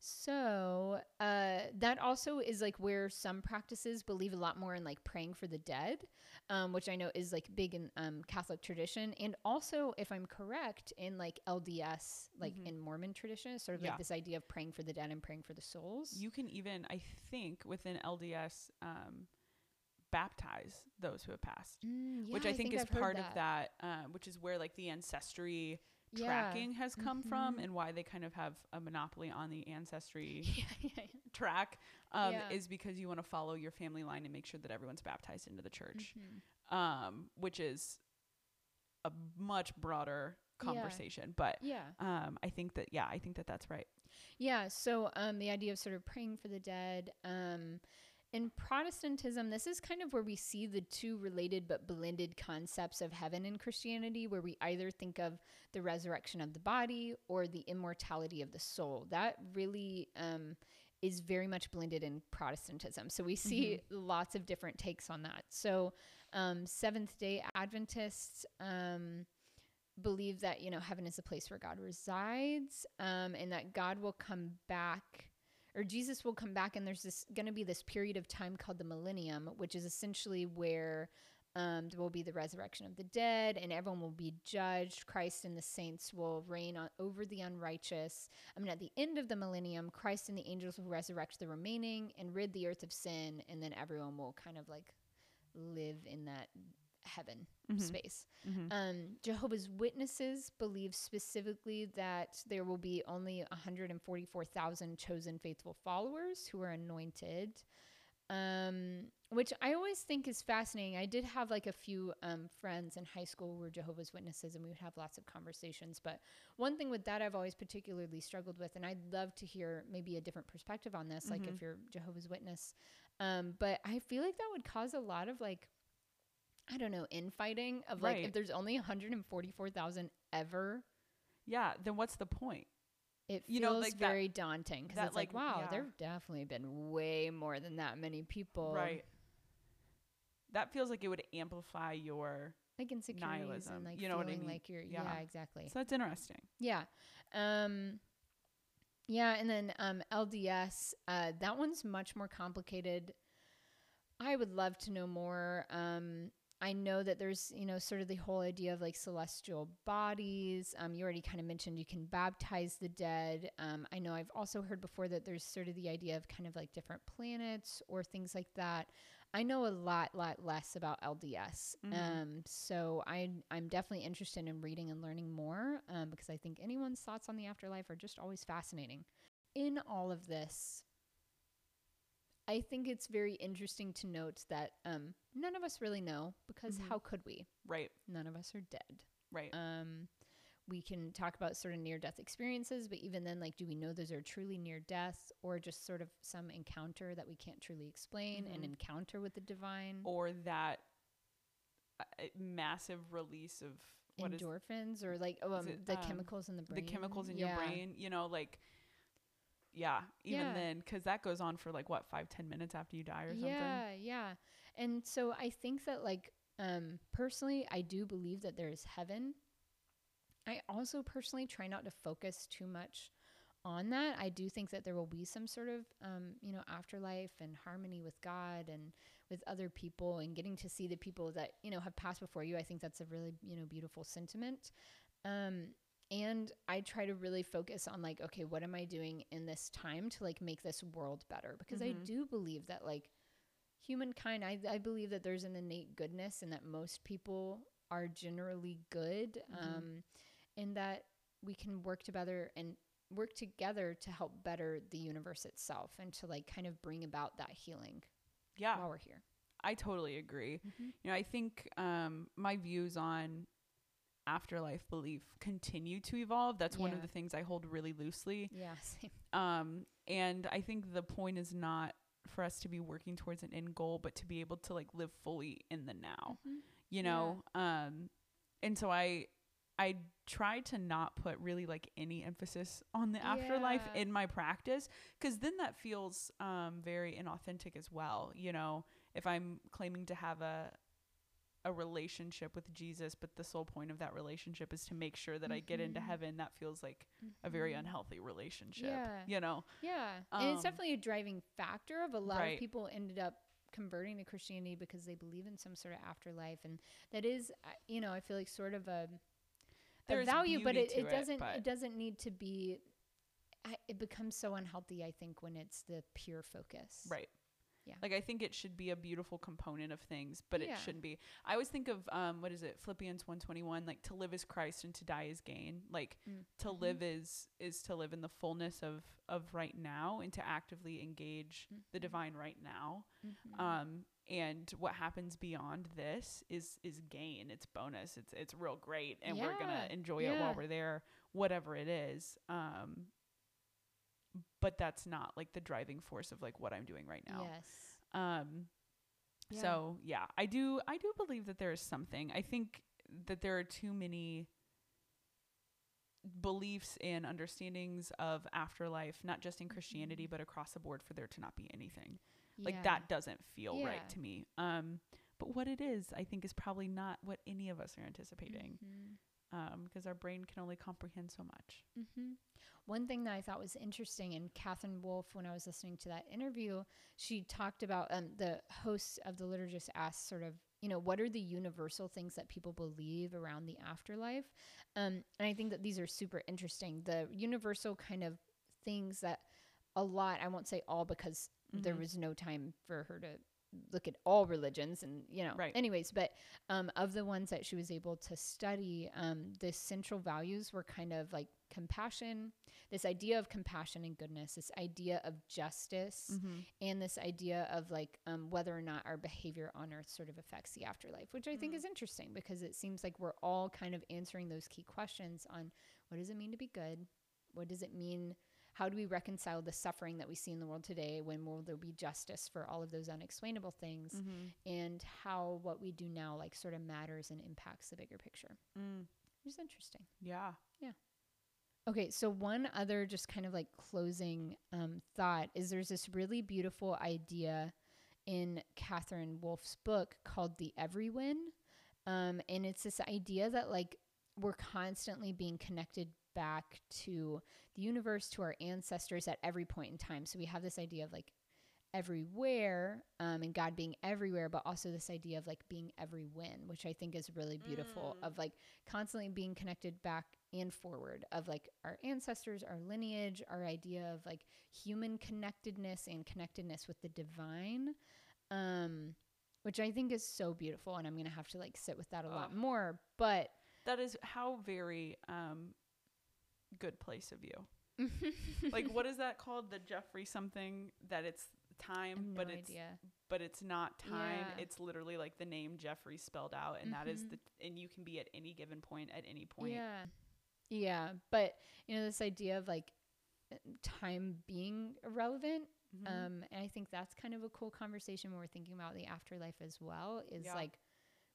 so uh that also is like where some practices believe a lot more in like praying for the dead, um, which I know is like big in um Catholic tradition. And also, if I'm correct, in like LDS, like Mhm. in Mormon tradition, sort of Yeah. like this idea of praying for the dead and praying for the souls. You can even, I think, within LDS, um, baptize those who have passed, Mm, which yeah, I think, is I've part of that, uh, which is where like the ancestry tracking has come from, Mhm. and why they kind of have a monopoly on the ancestry <laughs> Yeah, yeah, yeah. track, um, Yeah. is because you want to follow your family line and make sure that everyone's baptized into the church, Mhm. um, which is a much broader conversation. But Yeah. um, I think that yeah, I think that that's right. Yeah. So um, the idea of sort of praying for the dead. Um, in Protestantism, this is kind of where we see the two related but blended concepts of heaven in Christianity, where we either think of the resurrection of the body or the immortality of the soul. That really um, is very much blended in Protestantism. So we see lots of different takes on that. So um, Seventh day Adventists. Um, believe that you know heaven is a place where god resides um, and that god will come back or jesus will come back and there's this going to be this period of time called the millennium which is essentially where um, there will be the resurrection of the dead and everyone will be judged. Christ and the saints will reign on, over the unrighteous. I mean at the end of the millennium christ and the angels will resurrect the remaining and rid the earth of sin and then everyone will kind of like live in that heaven Mhm. space Mhm. um, Jehovah's Witnesses believe specifically that there will be only 144,000 chosen faithful followers who are anointed, um, which I always think is fascinating. I did have like a few um, friends in high school who were Jehovah's Witnesses, and we would have lots of conversations. But one thing with that I've always particularly struggled with, and I'd love to hear maybe a different perspective on this, like Mhm. if you're Jehovah's Witness. Um, but I feel like that would cause a lot of like I don't know, infighting of like Right. if there's only 144,000 ever, Yeah, then what's the point? it feels You know, like that- very daunting because it's like, like, wow, yeah. there've definitely been way more than that many people, Right. That feels like it would amplify your Like insecurities Nihilism, and like you know what I feeling mean? like you're, yeah, Yeah. exactly, So that's interesting. yeah, um, yeah, and then um, LDS, uh, that one's much more complicated. I would love to know more. Um, I know that there's, you know, sort of the whole idea of like celestial bodies. Um, you already kind of mentioned you can baptize the dead. Um, I know I've also heard before that there's sort of the idea of kind of like different planets or things like that. I know a lot, lot less about LDS. Mhm. Um, so I, I'm definitely interested in reading and learning more um, because I think anyone's thoughts on the afterlife are just always fascinating. In all of this, I think it's very interesting to note that um, none of us really know because Mhm. how could we? Right. None of us are dead. Right. Um, we can talk about sort of near death experiences, but even then, like, do we know those are truly near death or just sort of some encounter that we can't truly explain, an Mhm. encounter with the divine? or that uh, massive release of what is endorphins or like oh, um, it, the um, chemicals in the brain. the chemicals in Yeah. your brain you know like yeah even Yeah. then because that goes on for like what five ten minutes after you die or something Yeah, yeah. And so I think that like um personally I do believe that there is heaven. I also personally try not to focus too much on that. I do think that there will be some sort of um, you know, afterlife and harmony with God and with other people and getting to see the people that, you know, have passed before you. I think that's a really, you know, beautiful sentiment. Um and I try to really focus on like, okay, what am I doing in this time to like make this world better? Because I Mhm. do believe that like humankind, I, I believe that there's an innate goodness and that most people are generally good. Mhm. Um, and that we can work together and work together to help better the universe itself and to like kind of bring about that healing yeah while we're here. i totally agree Mm-hmm. you know i think um my views on afterlife belief continue to evolve that's one of the things i hold really loosely Yeah, same. um and i think the point is not for us to be working towards an end goal but to be able to like live fully in the now Mhm. you Yeah. know um and so i i try to not put really like any emphasis on the afterlife Yeah. in my practice because then that feels um very inauthentic as well you know if i'm claiming to have a a relationship with jesus but the sole point of that relationship is to make sure that i get into Mhm. heaven that feels like a very Mhm. unhealthy relationship Yeah. you know Yeah. and it's Um, definitely a driving factor of a lot right. of people ended up converting to Christianity because they believe in some sort of afterlife. And that is, uh, you know, I feel like sort of a, a value, but it, it it, doesn't, but- it doesn't need to be, I, it becomes so unhealthy, I think, when it's the pure focus. Right. Yeah. Like I think it should be a beautiful component of things, but Yeah. it shouldn't be. I always think of um what is it? Philippians 121 like to live is Christ and to die is gain. Like Mm. to Mhm. live is is to live in the fullness of of right now and to actively engage the Mhm. divine right now. Mhm. Um and what happens beyond this is is gain it's bonus it's it's real great and we're gonna Yeah, enjoy it while we're there whatever it is um but that's not like the driving force of like what i'm doing right now Yes. um Yeah. so yeah i do i do believe that there is something i think that there are too many beliefs and understandings of afterlife not just in christianity Mhm. but across the board for there to not be anything like that doesn't feel Yeah. right to me um but what it is i think is probably not what any of us are anticipating Mhm. um because our brain can only comprehend so much hmm One thing that I thought was interesting, and Catherine Wolf, when I was listening to that interview, she talked about um, the host of the liturgist asked sort of, you know, what are the universal things that people believe around the afterlife? Um, and I think that these are super interesting. The universal kind of things that a lot, I won't say all because there Mhm. was no time for her to look at all religions and you know Right. anyways but um, of the ones that she was able to study um, the central values were kind of like compassion this idea of compassion and goodness this idea of justice mm-hmm. and this idea of like um, whether or not our behavior on earth sort of affects the afterlife which i think Mm. is interesting because it seems like we're all kind of answering those key questions on what does it mean to be good what does it mean how do we reconcile the suffering that we see in the world today when will there be justice for all of those unexplainable things Mm-hmm. and how what we do now like sort of matters and impacts the bigger picture Mm. which is interesting yeah Yeah. Okay, so one other just kind of like closing um, thought is there's this really beautiful idea in Catherine Wolf's book called The Everywhen. Um, and it's this idea that like we're constantly being connected back to the universe, to our ancestors at every point in time. So we have this idea of like everywhere um, and God being everywhere, but also this idea of like being everywhen, which I think is really beautiful Mm. of like constantly being connected back and forward of like our ancestors, our lineage, our idea of like human connectedness and connectedness with the divine. Um, which I think is so beautiful, and I'm gonna have to like sit with that a lot more. But that is how very um good place of you <laughs> like what is that called the jeffrey something that it's time no but it's idea. but it's not time Yeah. it's literally like the name jeffrey spelled out and that is Mhm. the and you can be at any given point at any point Yeah. Yeah. But, you know, this idea of like time being irrelevant. Mhm. Um, and I think that's kind of a cool conversation when we're thinking about the afterlife as well is Yeah. like,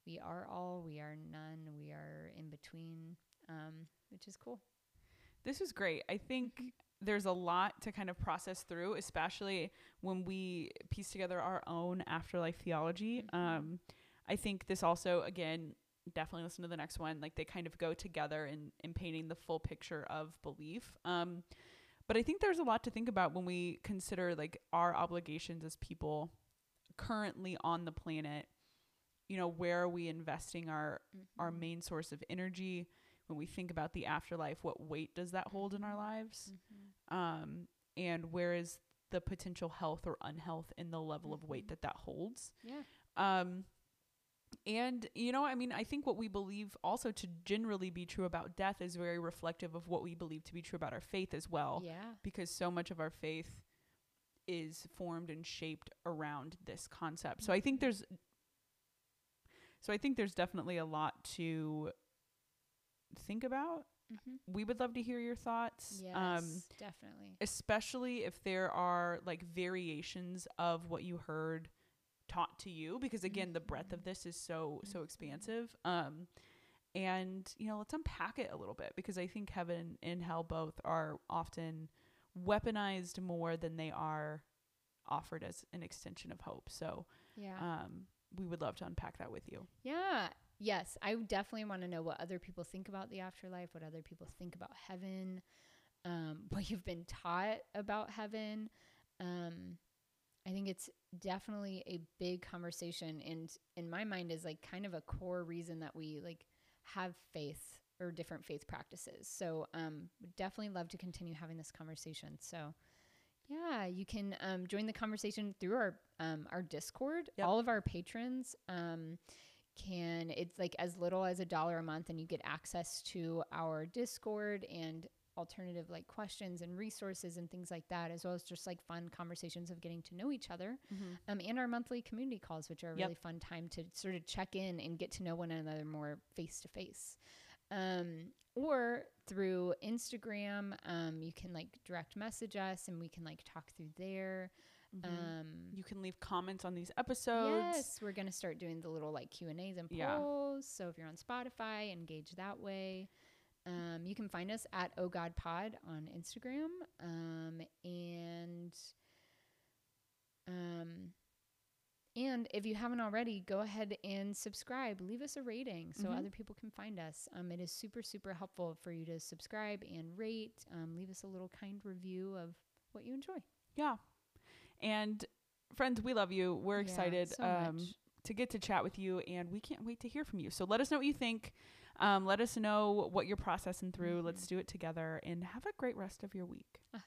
we are all, we are none, we are in between, um, which is cool. This is great i think Mhm. there's a lot to kind of process through especially when we piece together our own afterlife theology Mhm. um i think this also again definitely listen to the next one like they kind of go together in in painting the full picture of belief um but i think there's a lot to think about when we consider like our obligations as people currently on the planet you know where are we investing our our Mhm. main source of energy when we think about the afterlife what weight does that hold in our lives Mhm. um and where is the potential health or unhealth in the level of weight Mhm. that that holds Yeah. um and you know i mean i think what we believe also to generally be true about death is very reflective of what we believe to be true about our faith as well Yeah. because so much of our faith is formed and shaped around this concept. So I think Mhm. there's so I think there's definitely a lot to think about. Mhm. We would love to hear your thoughts. Yes, Um definitely. especially if there are like variations of what you heard taught to you because again the breadth of Mhm. this is so so Mhm. expansive um and you know let's unpack it a little bit because i think heaven and hell both are often weaponized more than they are offered as an extension of hope so Yeah. um we would love to unpack that with you Yeah. Yes. I definitely want to know what other people think about the afterlife, what other people think about heaven, um, <laughs> what you've been taught about heaven. Um, I think it's definitely a big conversation and in my mind is like kind of a core reason that we like have faith or different faith practices. So um would definitely love to continue having this conversation. So yeah, you can um, join the conversation through our um, our Discord. Yep. All of our patrons um, can it's like as little as a dollar a month, and you get access to our Discord and alternative like questions and resources and things like that, as well as just like fun conversations of getting to know each other. Mm-hmm. Um, and our monthly community calls, which are a Yep. really fun time to sort of check in and get to know one another more face to face. Um, or through Instagram, um, you can like direct message us and we can like talk through there. Um, you can leave comments on these episodes. yes, we're gonna start doing the little like Q and A's and Yeah. polls. So if you're on Spotify, engage that way. Um, you can find us at Oh God Pod on Instagram. Um, and um, and if you haven't already, go ahead and subscribe. Leave us a rating so Mhm. other people can find us. Um, it is super super helpful for you to subscribe and rate. Um, leave us a little kind review of what you enjoy. Yeah. And friends, we love you. We're excited so um, to get to chat with you, and we can't wait to hear from you. So let us know what you think. Um, let us know what you're processing through. Mhm. Let's do it together, and have a great rest of your week. Ah,